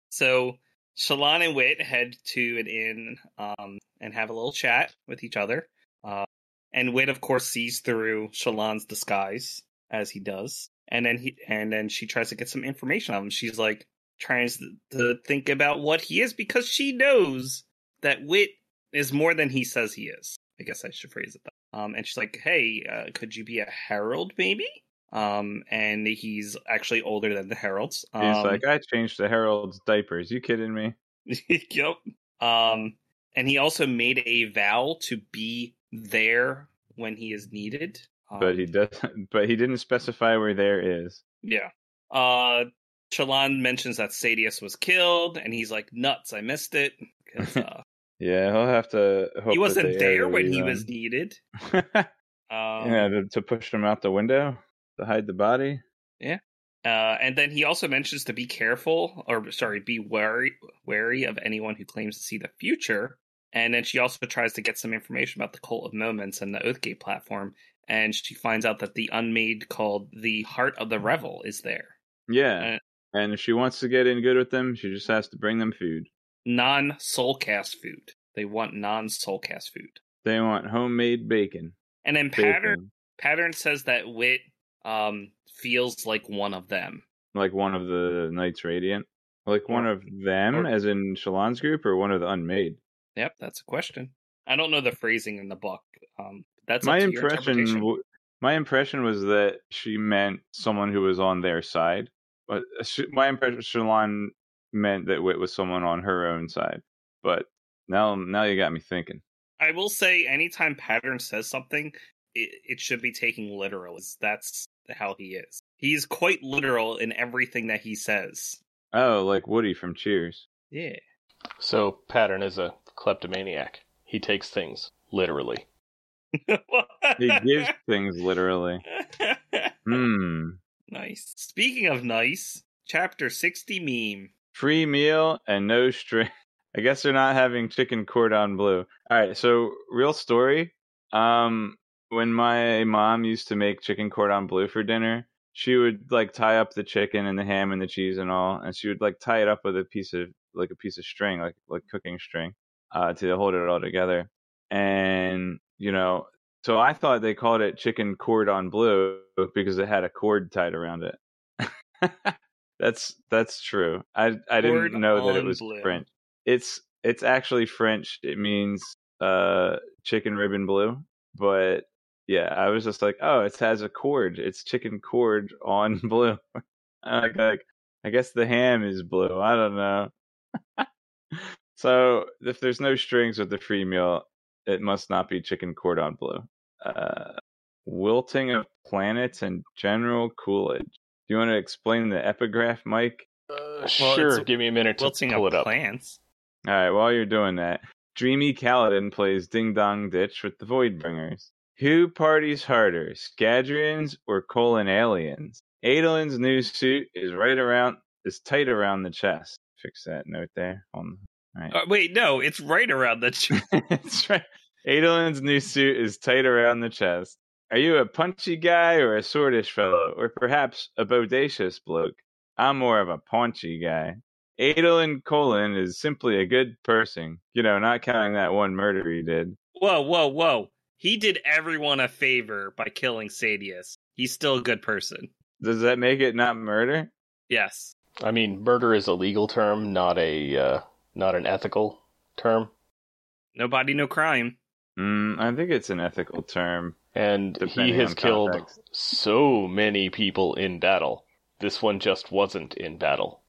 So Shallan and Wit head to an inn um, and have a little chat with each other. Uh, and Wit, of course, sees through Shallan's disguise as he does, and then he and then she tries to get some information on him. She's like trying to, to think about what he is because she knows that Wit is more than he says he is. I guess I should phrase it that. Um, and she's like, "Hey, uh, could you be a herald, maybe?" Um, and he's actually older than the heralds. He's Um, like, I changed the herald's diapers. You kidding me? yep. Um, and he also made a vow to be there when he is needed. Um, But he doesn't. But he didn't specify where there is. Yeah. Uh, Shallan mentions that Sadeas was killed, and he's like, "Nuts! I missed it." uh, Yeah, he'll have to. Hope he wasn't there when he was needed. Um, yeah, to, to push him out the window to hide the body. Yeah. Uh, and then he also mentions to be careful, or sorry, be wary, wary of anyone who claims to see the future. And then she also tries to get some information about the Cult of Moments and the Oathgate platform. And she finds out that the unmade called the Heart of the Revel is there. Yeah, Uh, and if she wants to get in good with them, she just has to bring them food. Non soulcast food. They want non soulcast food. They want homemade bacon. And then Pattern Pattern says that Wit um feels like one of them. like one of the Knights Radiant, like one of them, or- as in Shallan's group, or one of the Unmade. Yep, that's a question. I don't know the phrasing in the book. Um, that's my up to your impression, w- my impression was that she meant someone who was on their side, but uh, sh- my impression, Shalon meant that Wit was someone on her own side. But now, now you got me thinking. I will say, anytime Pattern says something, it, it should be taken literal. That's how he is. He's quite literal in everything that he says. Oh, like Woody from Cheers. Yeah. So Pattern is a kleptomaniac. He takes things literally. He gives things literally. Hmm. nice. Speaking of nice, chapter 60 meme. Free meal and no string. I guess they're not having chicken cordon bleu. All right, so real story. Um, when my mom used to make chicken cordon bleu for dinner, she would like tie up the chicken and the ham and the cheese and all, and she would like tie it up with a piece of like a piece of string, like like cooking string, uh, to hold it all together. And you know, so I thought they called it chicken cordon bleu because it had a cord tied around it. that's that's true. I I didn't know that it was. French. It's it's actually French. It means uh chicken ribbon blue, but yeah, I was just like, oh, it has a cord. It's chicken cord on blue. I'm like, like I guess the ham is blue. I don't know. so if there's no strings with the free meal, it must not be chicken cordon bleu. Uh, wilting of planets and general coolage. Do you want to explain the epigraph, Mike? Uh, Well, sure, give me a minute to Wilting pull of it up. plants. All right, while you're doing that, Dreamy Kaladin plays Ding Dong Ditch with the Voidbringers. Who parties harder, Scadrians or Colon Aliens? Adolin's new suit is right around, is tight around the chest. Fix that note there. On, all right. Uh, wait, no, it's right around the. Ch- it's right. Adolin's new suit is tight around the chest. Are you a punchy guy or a swordish fellow, or perhaps a bodacious bloke? I'm more of a paunchy guy. Adolin Kholin is simply a good person, you know, not counting that one murder he did. whoa, whoa, whoa! He did everyone a favor by killing Sadeas. He's still a good person. Does that make it not murder? Yes. I mean, murder is a legal term, not a uh, not an ethical term. Nobody, no crime. Mm, I think it's an ethical term. And he has killed context. so many people in battle. This one just wasn't in battle.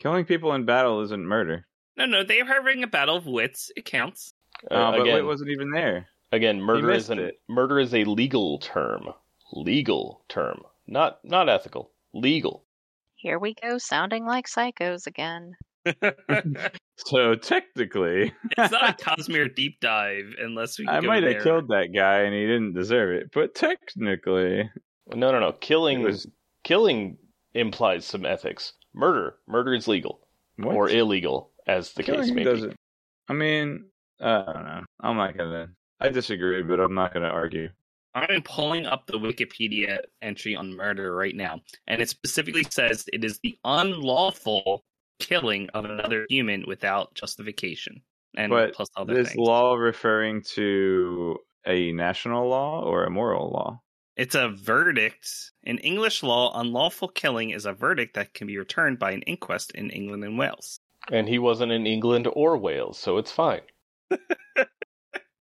Killing people in battle isn't murder. No, no, they are having a battle of wits. It counts. Uh, Uh, but again, Wit wasn't even there. Again, murder is an, it. murder is a legal term. Legal term, not not ethical. Legal. Here we go, sounding like psychos again. So technically, it's not a Cosmere deep dive unless we. I go might have killed that guy and he didn't deserve it. But technically, No, no, no. Killing was- killing implies some ethics. Murder, murder is legal what? or illegal, as the case may doesn't. I mean, uh, I don't know. I'm not gonna. I disagree, but I'm not gonna argue. I'm pulling up the Wikipedia entry on murder right now, and it specifically says it is the unlawful killing of another human without justification, and But plus other This things. law referring to a national law or a moral law? It's a verdict. In English law, unlawful killing is a verdict that can be returned by an inquest in England and Wales. And he wasn't in England or Wales, so it's fine.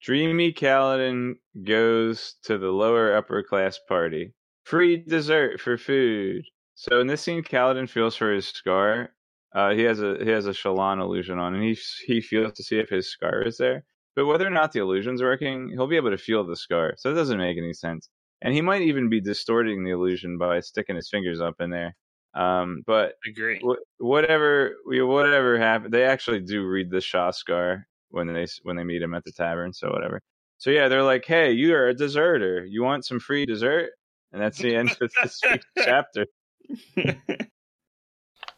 Dreamy Kaladin goes to the lower upper class party. free dessert for food. So in this scene, Kaladin feels for his scar. Uh, he has a he has a Shallan illusion on, and he he feels to see if his scar is there. But whether or not the illusion's working, he'll be able to feel the scar. So it doesn't make any sense. And he might even be distorting the illusion by sticking his fingers up in there. Um, but Agree. wh- whatever we whatever happened, they actually do read the shash scar when they when they meet him at the tavern. So whatever. So yeah, they're like, "Hey, you are a deserter. You want some free dessert?" And that's the end of this chapter.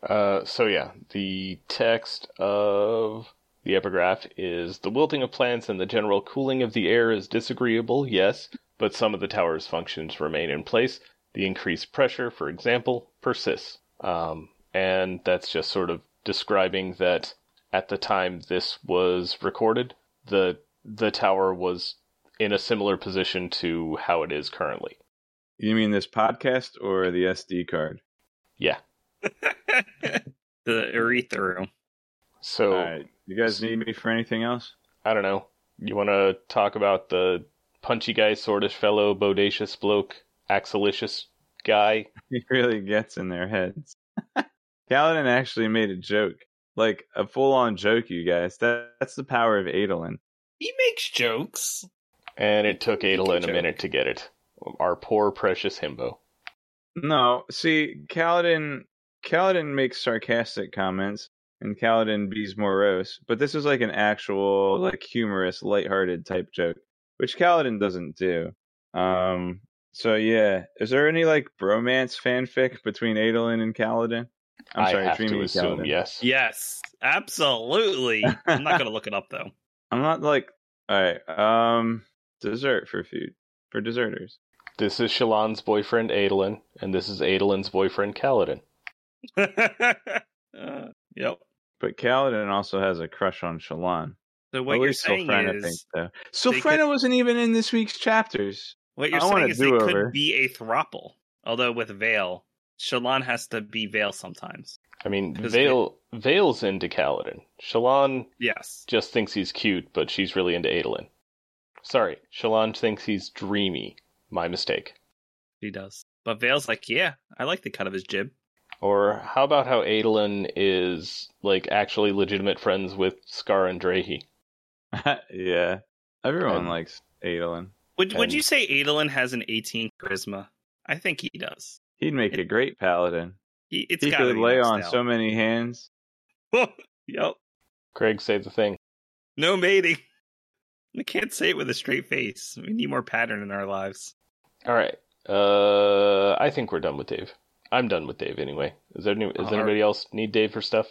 Uh, so yeah, the text of the epigraph is the wilting of plants and the general cooling of the air is disagreeable, yes, but some of the tower's functions remain in place. The increased pressure, for example, persists. Um, and that's just sort of describing that at the time this was recorded, the the tower was in a similar position to how it is currently. You mean this podcast or the SD card? Yeah. the urethra. So All right. You guys need me for anything else? I don't know. You want to talk about the punchy guy, swordish fellow, bodacious bloke, axolicious guy? He really gets in their heads. Kaladin actually made a joke, like a full-on joke, you guys. That, that's the power of Adolin. He makes jokes. And it took Adolin a joke. minute to get it. Our poor precious himbo. No, see, Kaladin Kaladin makes sarcastic comments, and Kaladin be's morose. But this is like an actual, like humorous, lighthearted type joke, which Kaladin doesn't do. Um. So yeah, is there any like bromance fanfic between Adolin and Kaladin? I'm I sorry, have Dreamy to and assume yes. Yes, absolutely. I'm not gonna look it up though. I'm not like, all right. Um, dessert for food for deserters. This is Shallan's boyfriend Adolin, and this is Adolin's boyfriend Kaladin. Uh, yep. But Kaladin also has a crush on Shalon. So what At you're saying Sylphrena is thinks so. they Sylphrena could- wasn't even in this week's chapters. what you're I saying is they could be a throuple. Although with Veil, Shallan has to be Veil sometimes. I mean, Veil Veil's into Kaladin. Shallan Yes. just thinks he's cute, but she's really into Adolin. Sorry, Shallan thinks he's dreamy. My mistake. He does. But Veil's like, yeah, I like the cut of his jib. Or how about how Adolin is like actually legitimate friends with Skar and Drehy? yeah, everyone And- likes Adolin. Would would you say Adolin has an 18 charisma? I think he does. He'd make a great paladin. He, it's he could lay on out. so many hands. yep. Craig, say the thing. No mating. I can't say it with a straight face. We need more pattern in our lives. All right. Uh, I think we're done with Dave. I'm done with Dave anyway. Is there any, does All anybody else need Dave for stuff?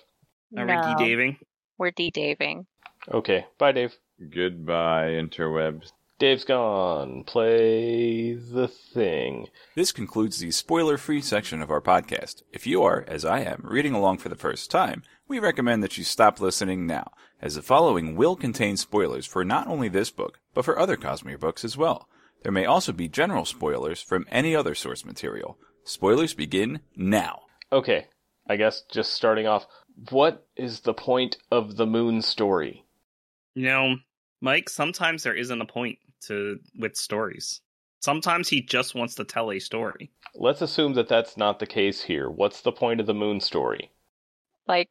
Are no, we de-daving? we're de-daving. Okay. Bye, Dave. Goodbye, interwebs. Dave's gone. Play the thing. This concludes the spoiler free section of our podcast. If you are, as I am, reading along for the first time, we recommend that you stop listening now, as the following will contain spoilers for not only this book, but for other Cosmere books as well. There may also be general spoilers from any other source material. Spoilers begin now. Okay. I guess just starting off, what is the point of the moon story? You know, Mike, sometimes there isn't a point to with stories. Sometimes he just wants to tell a story. Let's assume that that's not the case here. What's the point of the moon story? Like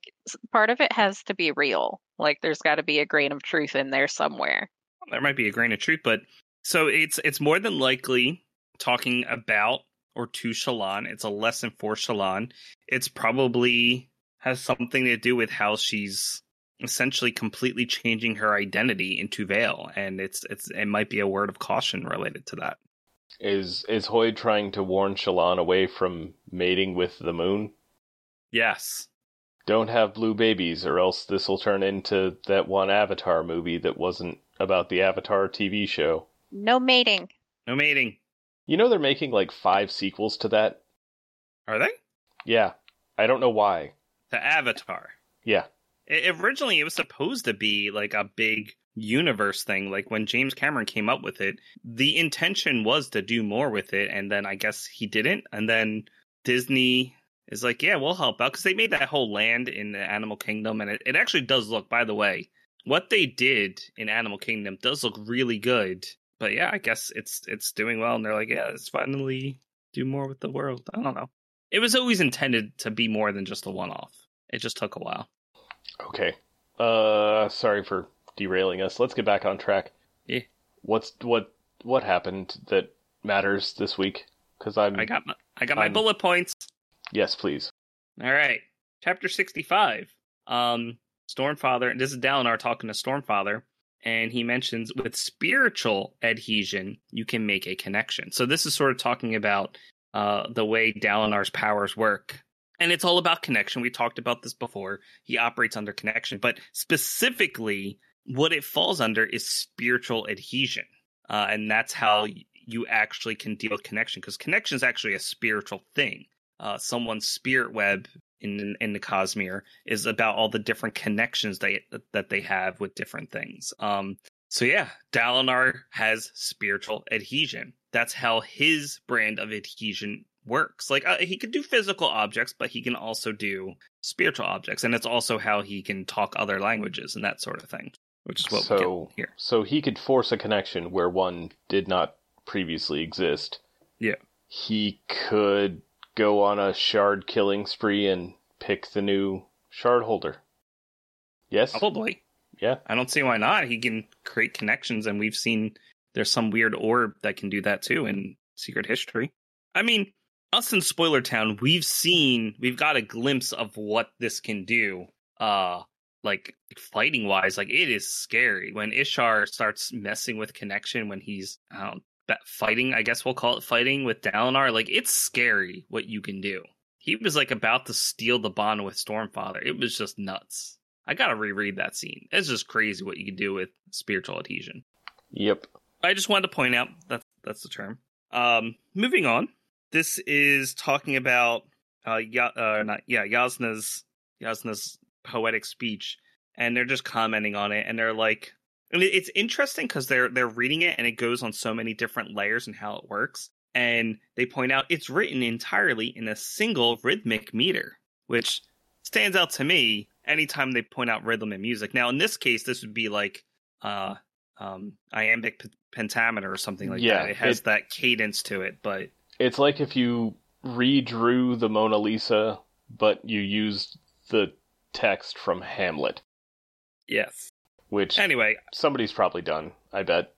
part of it has to be real. Like there's got to be a grain of truth in there somewhere. There might be a grain of truth, but so it's it's more than likely talking about or to Shallan. It's a lesson for Shallan. It's probably has something to do with how she's essentially completely changing her identity into Veil, and it's it's it might be a word of caution related to that. Is is Hoid trying to warn Shallan away from mating with the moon? Yes. Don't have blue babies, or else this will turn into that one Avatar movie that wasn't about the Avatar TV show. No mating. No mating. You know they're making like five sequels to that? Are they? Yeah. I don't know why. The Avatar. Yeah. It, originally, it was supposed to be like a big universe thing. Like when James Cameron came up with it, the intention was to do more with it, and then I guess he didn't. And then Disney is like, "Yeah, we'll help out," because they made that whole land in the Animal Kingdom, and it, it actually does look. By the way, what they did in Animal Kingdom does look really good. But yeah, I guess it's it's doing well, and they're like, "Yeah, let's finally do more with the world. I don't know. It was always intended to be more than just a one off. It just took a while. Okay. Uh, sorry for derailing us. Let's get back on track. Yeah. What's what what happened that matters this week? Because I'm I got my I got my I'm- bullet points. yes, please. All right. Chapter 65. Um, Stormfather, this is Dalinar talking to Stormfather, and he mentions with spiritual adhesion, you can make a connection. So this is sort of talking about uh, the way Dalinar's powers work. And it's all about connection. We talked about this before. He operates under connection, but specifically, what it falls under is spiritual adhesion. Uh, and that's how you actually can deal with connection, because connection is actually a spiritual thing uh, someone's spirit web in in the Cosmere is about all the different connections they that they have with different things. Um, so yeah, Dalinar has spiritual adhesion. That's how his brand of adhesion works. Like uh, he could do physical objects, but he can also do spiritual objects, and it's also how he can talk other languages and that sort of thing, which is what we so get here. so he could force a connection where one did not previously exist. Yeah. He could go on a shard killing spree and pick the new shard holder. Yes. Probably. Yeah. I don't see why not. He can create connections, and we've seen there's some weird orb that can do that too in Secret History. I mean, us in Spoiler Town, we've seen, we've got a glimpse of what this can do. Uh, like fighting wise, like it is scary when Ishar starts messing with connection when he's I fighting. I guess we'll call it fighting with Dalinar. Like it's scary what you can do. He was like about to steal the bond with Stormfather. It was just nuts. I gotta reread that scene. It's just crazy what you can do with spiritual adhesion. Yep. I just wanted to point out that's that's the term. Um, moving on. This is talking about uh, ya- uh not yeah Jasnah's Jasnah's poetic speech, and they're just commenting on it, and they're like, and it's interesting because they're they're reading it, and it goes on so many different layers and how it works, and they point out it's written entirely in a single rhythmic meter, which stands out to me anytime they point out rhythm in music. Now, in this case, this would be like uh um iambic p- pentameter or something like Yeah, that. It has it- that cadence to it, but It's like if you redrew the Mona Lisa, but you used the text from Hamlet, yes. which Anyway, somebody's probably done, I bet.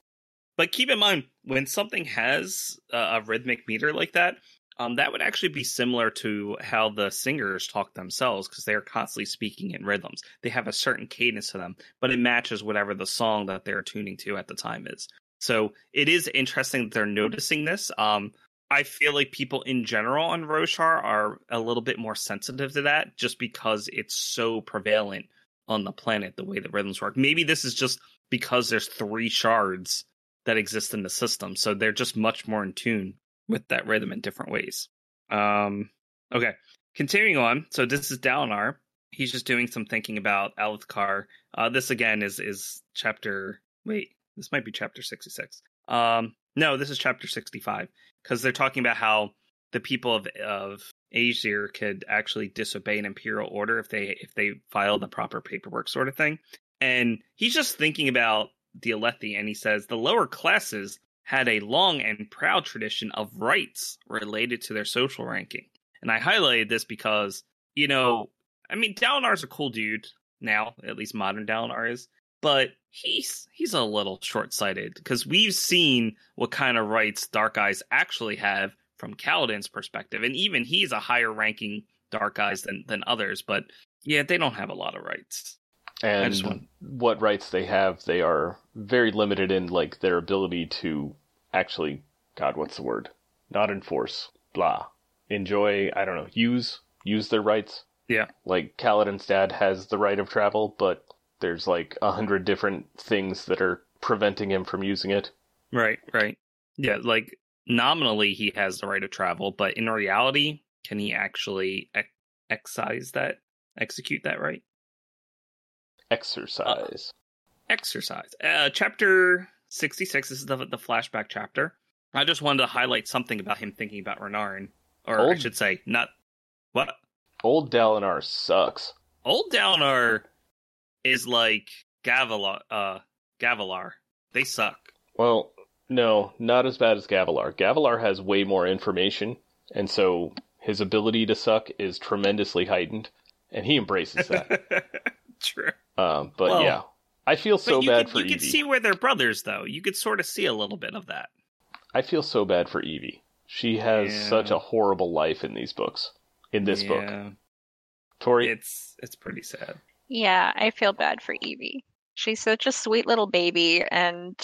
but keep in mind when something has a, rhythmic meter like that, um, that would actually be similar to how the singers talk themselves because they are constantly speaking in rhythms. They have a certain cadence to them, but it matches whatever the song that they're tuning to at the time is. So it is interesting that they're noticing this. Um, I feel like people in general on Roshar are a little bit more sensitive to that just because it's so prevalent on the planet, the way the rhythms work. Maybe this is just because there's three shards that exist in the system, so they're just much more in tune with that rhythm in different ways. Um, okay, continuing on. So this is Dalinar. He's just doing some thinking about Alethkar. Uh, this again is is chapter. Wait, this might be chapter sixty six. Um, no, this is chapter sixty five because they're talking about how the people of of Azir could actually disobey an imperial order if they if they file the proper paperwork, sort of thing. And he's just thinking about the Alethi, and he says the lower classes had a long and proud tradition of rights related to their social ranking. And I highlighted this because, you know, I mean, Dalinar's a cool dude now, at least modern Dalinar is, but he's he's a little short-sighted because we've seen what kind of rights Dark Eyes actually have from Kaladin's perspective, and even he's a higher ranking Dark Eyes than than others, but yeah, they don't have a lot of rights. And want- uh, what rights they have, they are very limited in like their ability to actually, God, what's the word? Not enforce, blah, enjoy. I don't know, use use their rights. Yeah. Like Kaladin's dad has the right of travel, but there's like a hundred different things that are preventing him from using it. Right, right. Yeah, like nominally he has the right of travel, but in reality, can he actually ex- excise that, execute that right? Exercise. Exercise. Uh, chapter 66, this is the, the flashback chapter. I just wanted to highlight something about him thinking about Renarin. Or I should say, not. What? Old Dalinar sucks. Old Downer is like Gavilar. Uh, Gavilar. They suck. Well, no, not as bad as Gavilar. Gavilar has way more information, and so his ability to suck is tremendously heightened, and he embraces that. True. um, but Well, yeah, I feel so bad could, for you Evi. could see where they're brothers, though. You could sort of see a little bit of that. I feel so bad for Evi. She has Yeah. such a horrible life in these books. In this book, Tori, it's it's pretty sad. Yeah, I feel bad for Evi. She's such a sweet little baby and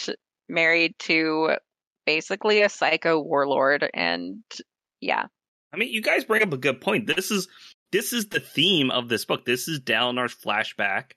married to basically a psycho warlord and yeah. I mean, you guys bring up a good point. This is this is the theme of this book. This is Dalinar's flashback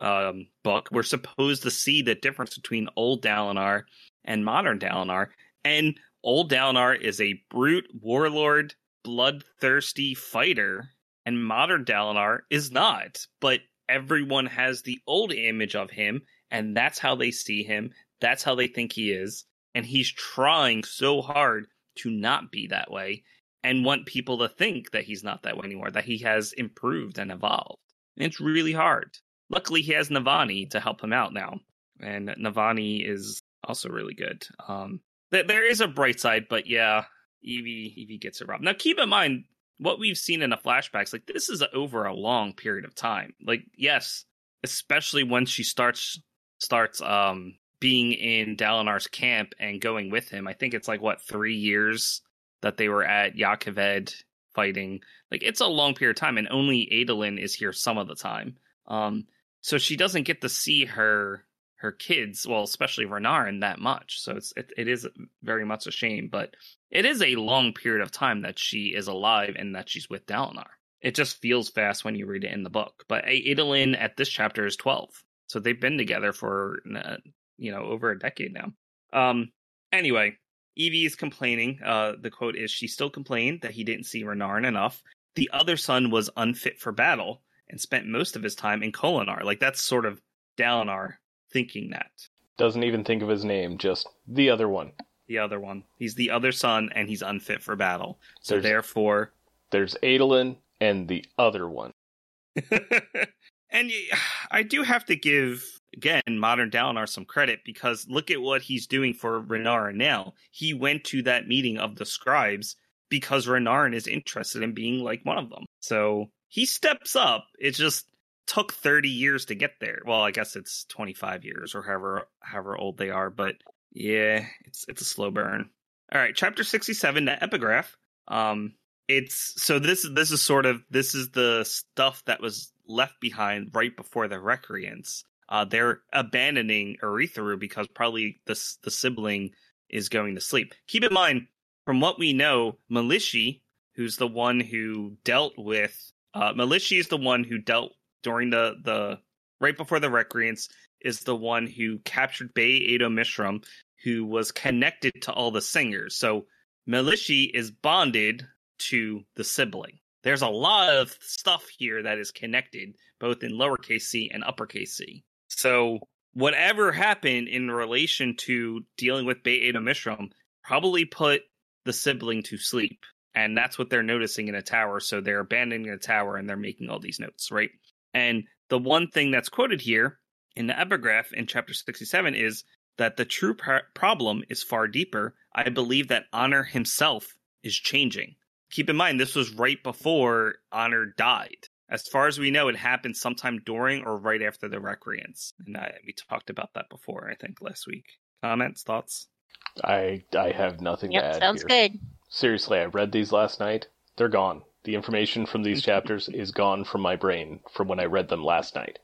um, book. We're supposed to see the difference between old Dalinar and modern Dalinar. And old Dalinar is a brute warlord, bloodthirsty fighter, and modern Dalinar is not. But everyone has the old image of him, and that's how they see him. That's how they think he is. And he's trying so hard to not be that way and want people to think that he's not that way anymore, that he has improved and evolved. And it's really hard. Luckily, he has Navani to help him out now, and Navani is also really good. Um, th- there is a bright side, but yeah, Evi Evi gets it robbed. Now, keep in mind what we've seen in the flashbacks. Like this is over a long period of time. Like yes, especially when she starts starts um being in Dalinar's camp and going with him. I think it's like what three years that they were at Jah Keved fighting. Like it's a long period of time, and only Adolin is here some of the time. Um, so she doesn't get to see her her kids, well, especially Renarin, that much. So it's it, it is very much a shame, but it is a long period of time that she is alive and that she's with Dalinar. It just feels fast when you read it in the book. But Adolin at this chapter is twelve, so they've been together for you know over a decade now. Um, anyway, Evi is complaining. Uh, the quote is, "She still complained that he didn't see Renarin enough. The other son was unfit for battle and spent most of his time in Kholinar. Like that's sort of Dalinar thinking that. doesn't even think of his name, just the other one. The other one, he's the other son, and he's unfit for battle. So There's- therefore, There's Adolin and the other one. and I do have to give again modern Dalinar some credit because look at what he's doing for Renarin now. He went to that meeting of the scribes because Renarin is interested in being like one of them. So he steps up. It's just took 30 years to get there. Well, I guess it's 25 years or however however old they are, but yeah, it's it's a slow burn. All right, chapter 67, the epigraph. Um it's so this this is sort of this is the stuff that was left behind right before the recreants. Uh, they're abandoning Urithiru because probably the the sibling is going to sleep. Keep in mind, from what we know, Melishi, who's the one who dealt with uh, Melishi is the one who dealt during the the right before the recreants is the one who captured Ba-Ado-Mishram, who was connected to all the singers. So Melishi is bonded to the sibling. There's a lot of stuff here that is connected, both in lowercase c and uppercase c. So whatever happened in relation to dealing with Ba-Ado-Mishram probably put the sibling to sleep. And that's what they're noticing in a tower. So they're abandoning the tower and they're making all these notes, right? And the one thing that's quoted here in the epigraph in chapter 67 is that the true pr- problem is far deeper. I believe that Honor himself is changing. Keep in mind, this was right before Honor died. As far as we know, it happened sometime during or right after the Recreants. And I, we talked about that before, I think, last week. Comments, thoughts? I I have nothing to add sounds here. good. Seriously, I read these last night. They're gone. The information from these chapters is gone from my brain from when I read them last night.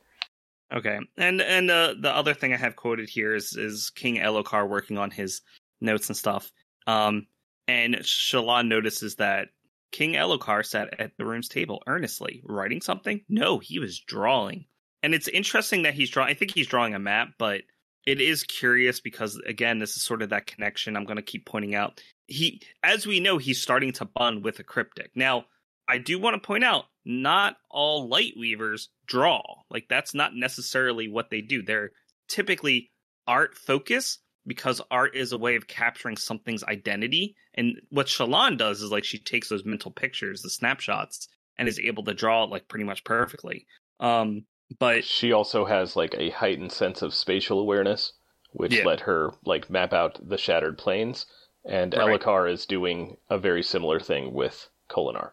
Okay, and and uh, the other thing I have quoted here is is King Elhokar working on his notes and stuff. Um, and Shallan notices that King Elhokar sat at the room's table earnestly, writing something. No, he was drawing, and it's interesting that he's drawing. I think he's drawing a map, but it is curious because again, this is sort of that connection I'm going to keep pointing out. He, as we know, he's starting to bond with a cryptic now. I do want to point out not all light weavers draw. Like that's not necessarily what they do. They're typically art focus because art is a way of capturing something's identity. And what Shallan does is like she takes those mental pictures, the snapshots, and is able to draw it like pretty much perfectly. Um, but She also has like a heightened sense of spatial awareness, which Yeah. let her like map out the shattered plains. and Right. Elhokar is doing a very similar thing with Kholinar.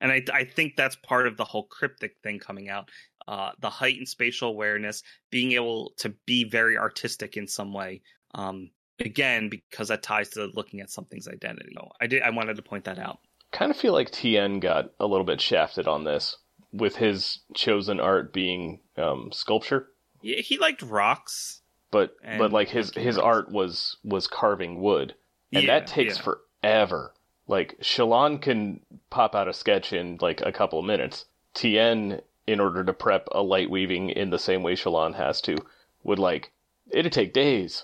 And I, I think that's part of the whole cryptic thing coming out. Uh, the heightened spatial awareness, being able to be very artistic in some way. Um, again, because that ties to looking at something's identity. So I did. I wanted to point that out. Kind of feel like Tien got a little bit shafted on this with his chosen art being um, sculpture, Yeah, he liked rocks. but but like his his art was was carving wood, and Yeah, that takes yeah. forever. Like Shallan can pop out a sketch in like a couple of minutes. Tien, in order to prep a light weaving in the same way Shallan has to, would like it'd take days.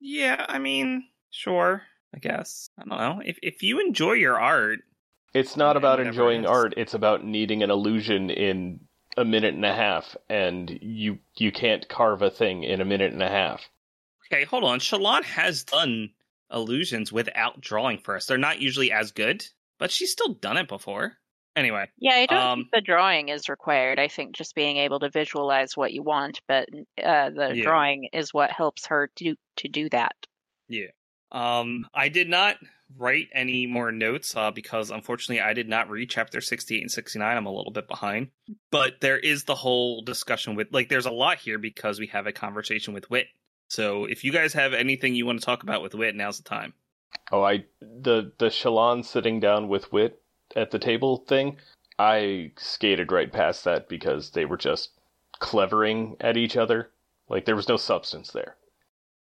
Yeah, I mean, sure. I guess I don't know if if you enjoy your art. It's not about enjoying is. art, it's about needing an illusion in a minute and a half and you you can't carve a thing in a minute and a half. Okay, hold on. Shallan has done illusions without drawing first. They're not usually as good, but she's still done it before. Anyway, Yeah, I don't Um, think the drawing is required. I think just being able to visualize what you want, but uh, the Yeah. drawing is what helps her to to do that. Yeah. Um, I did not write any more notes uh, because unfortunately I did not read chapter 68 and 69. I'm a little bit behind. But there is the whole discussion with, like, there's a lot here because we have a conversation with Wit. So if you guys have anything you want to talk about with Wit, now's the time. Oh, I the the Shallan sitting down with Wit at the table thing, I skated right past that because they were just clevering at each other. Like there was no substance there.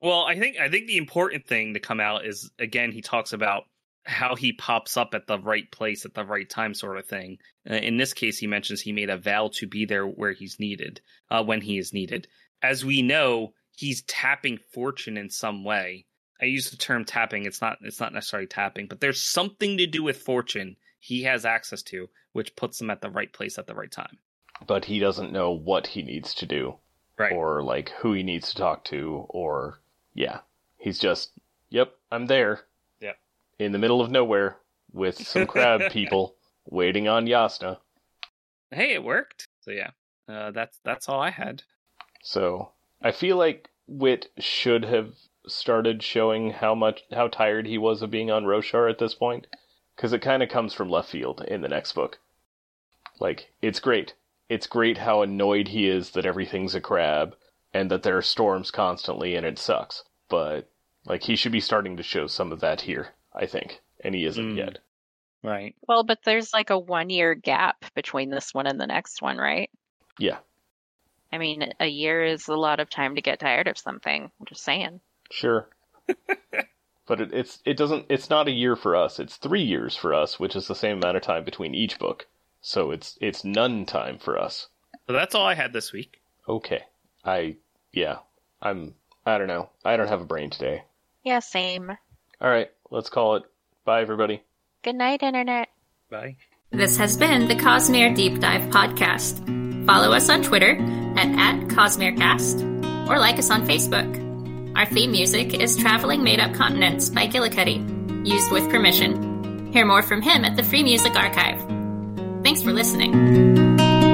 Well, I think I think the important thing to come out is again he talks about how he pops up at the right place at the right time, sort of thing. Uh, in this case, he mentions he made a vow to be there where he's needed, uh, when he is needed. As we know, he's tapping fortune in some way. I use the term tapping; it's not it's not necessarily tapping, but there's something to do with fortune he has access to, which puts him at the right place at the right time. But he doesn't know what he needs to do. Right. or like who he needs to talk to or yeah he's just yep i'm there Yep. in the middle of nowhere with some crab people waiting on Jasnah hey, it worked. So yeah, uh, that's that's all I had. so i feel like wit should have started showing how much how tired he was of being on roshar at this point because it kind of comes from left field in the next book like it's great it's great how annoyed he is that everything's a crab and that there are storms constantly and it sucks. But like he should be starting to show some of that here, I think. And he isn't Mm. yet. Right. Well, but there's like a one year gap between this one and the next one, right? Yeah, I mean, a year is a lot of time to get tired of something. I'm just saying. sure. but it, it's it doesn't it's not a year for us. It's three years for us, which is the same amount of time between each book. So it's it's none time for us. So that's all I had this week. Okay. I yeah. I'm I don't know. I don't have a brain today. Yeah, same. All right, let's call it. Bye everybody. Good night, Internet. Bye. This has been the Cosmere Deep Dive Podcast. Follow us on Twitter at, at CosmereCast or like us on Facebook. Our theme music is Traveling Made Up Continents by Gillicuddy, used with permission. Hear more from him at the Free Music Archive. Thanks for listening.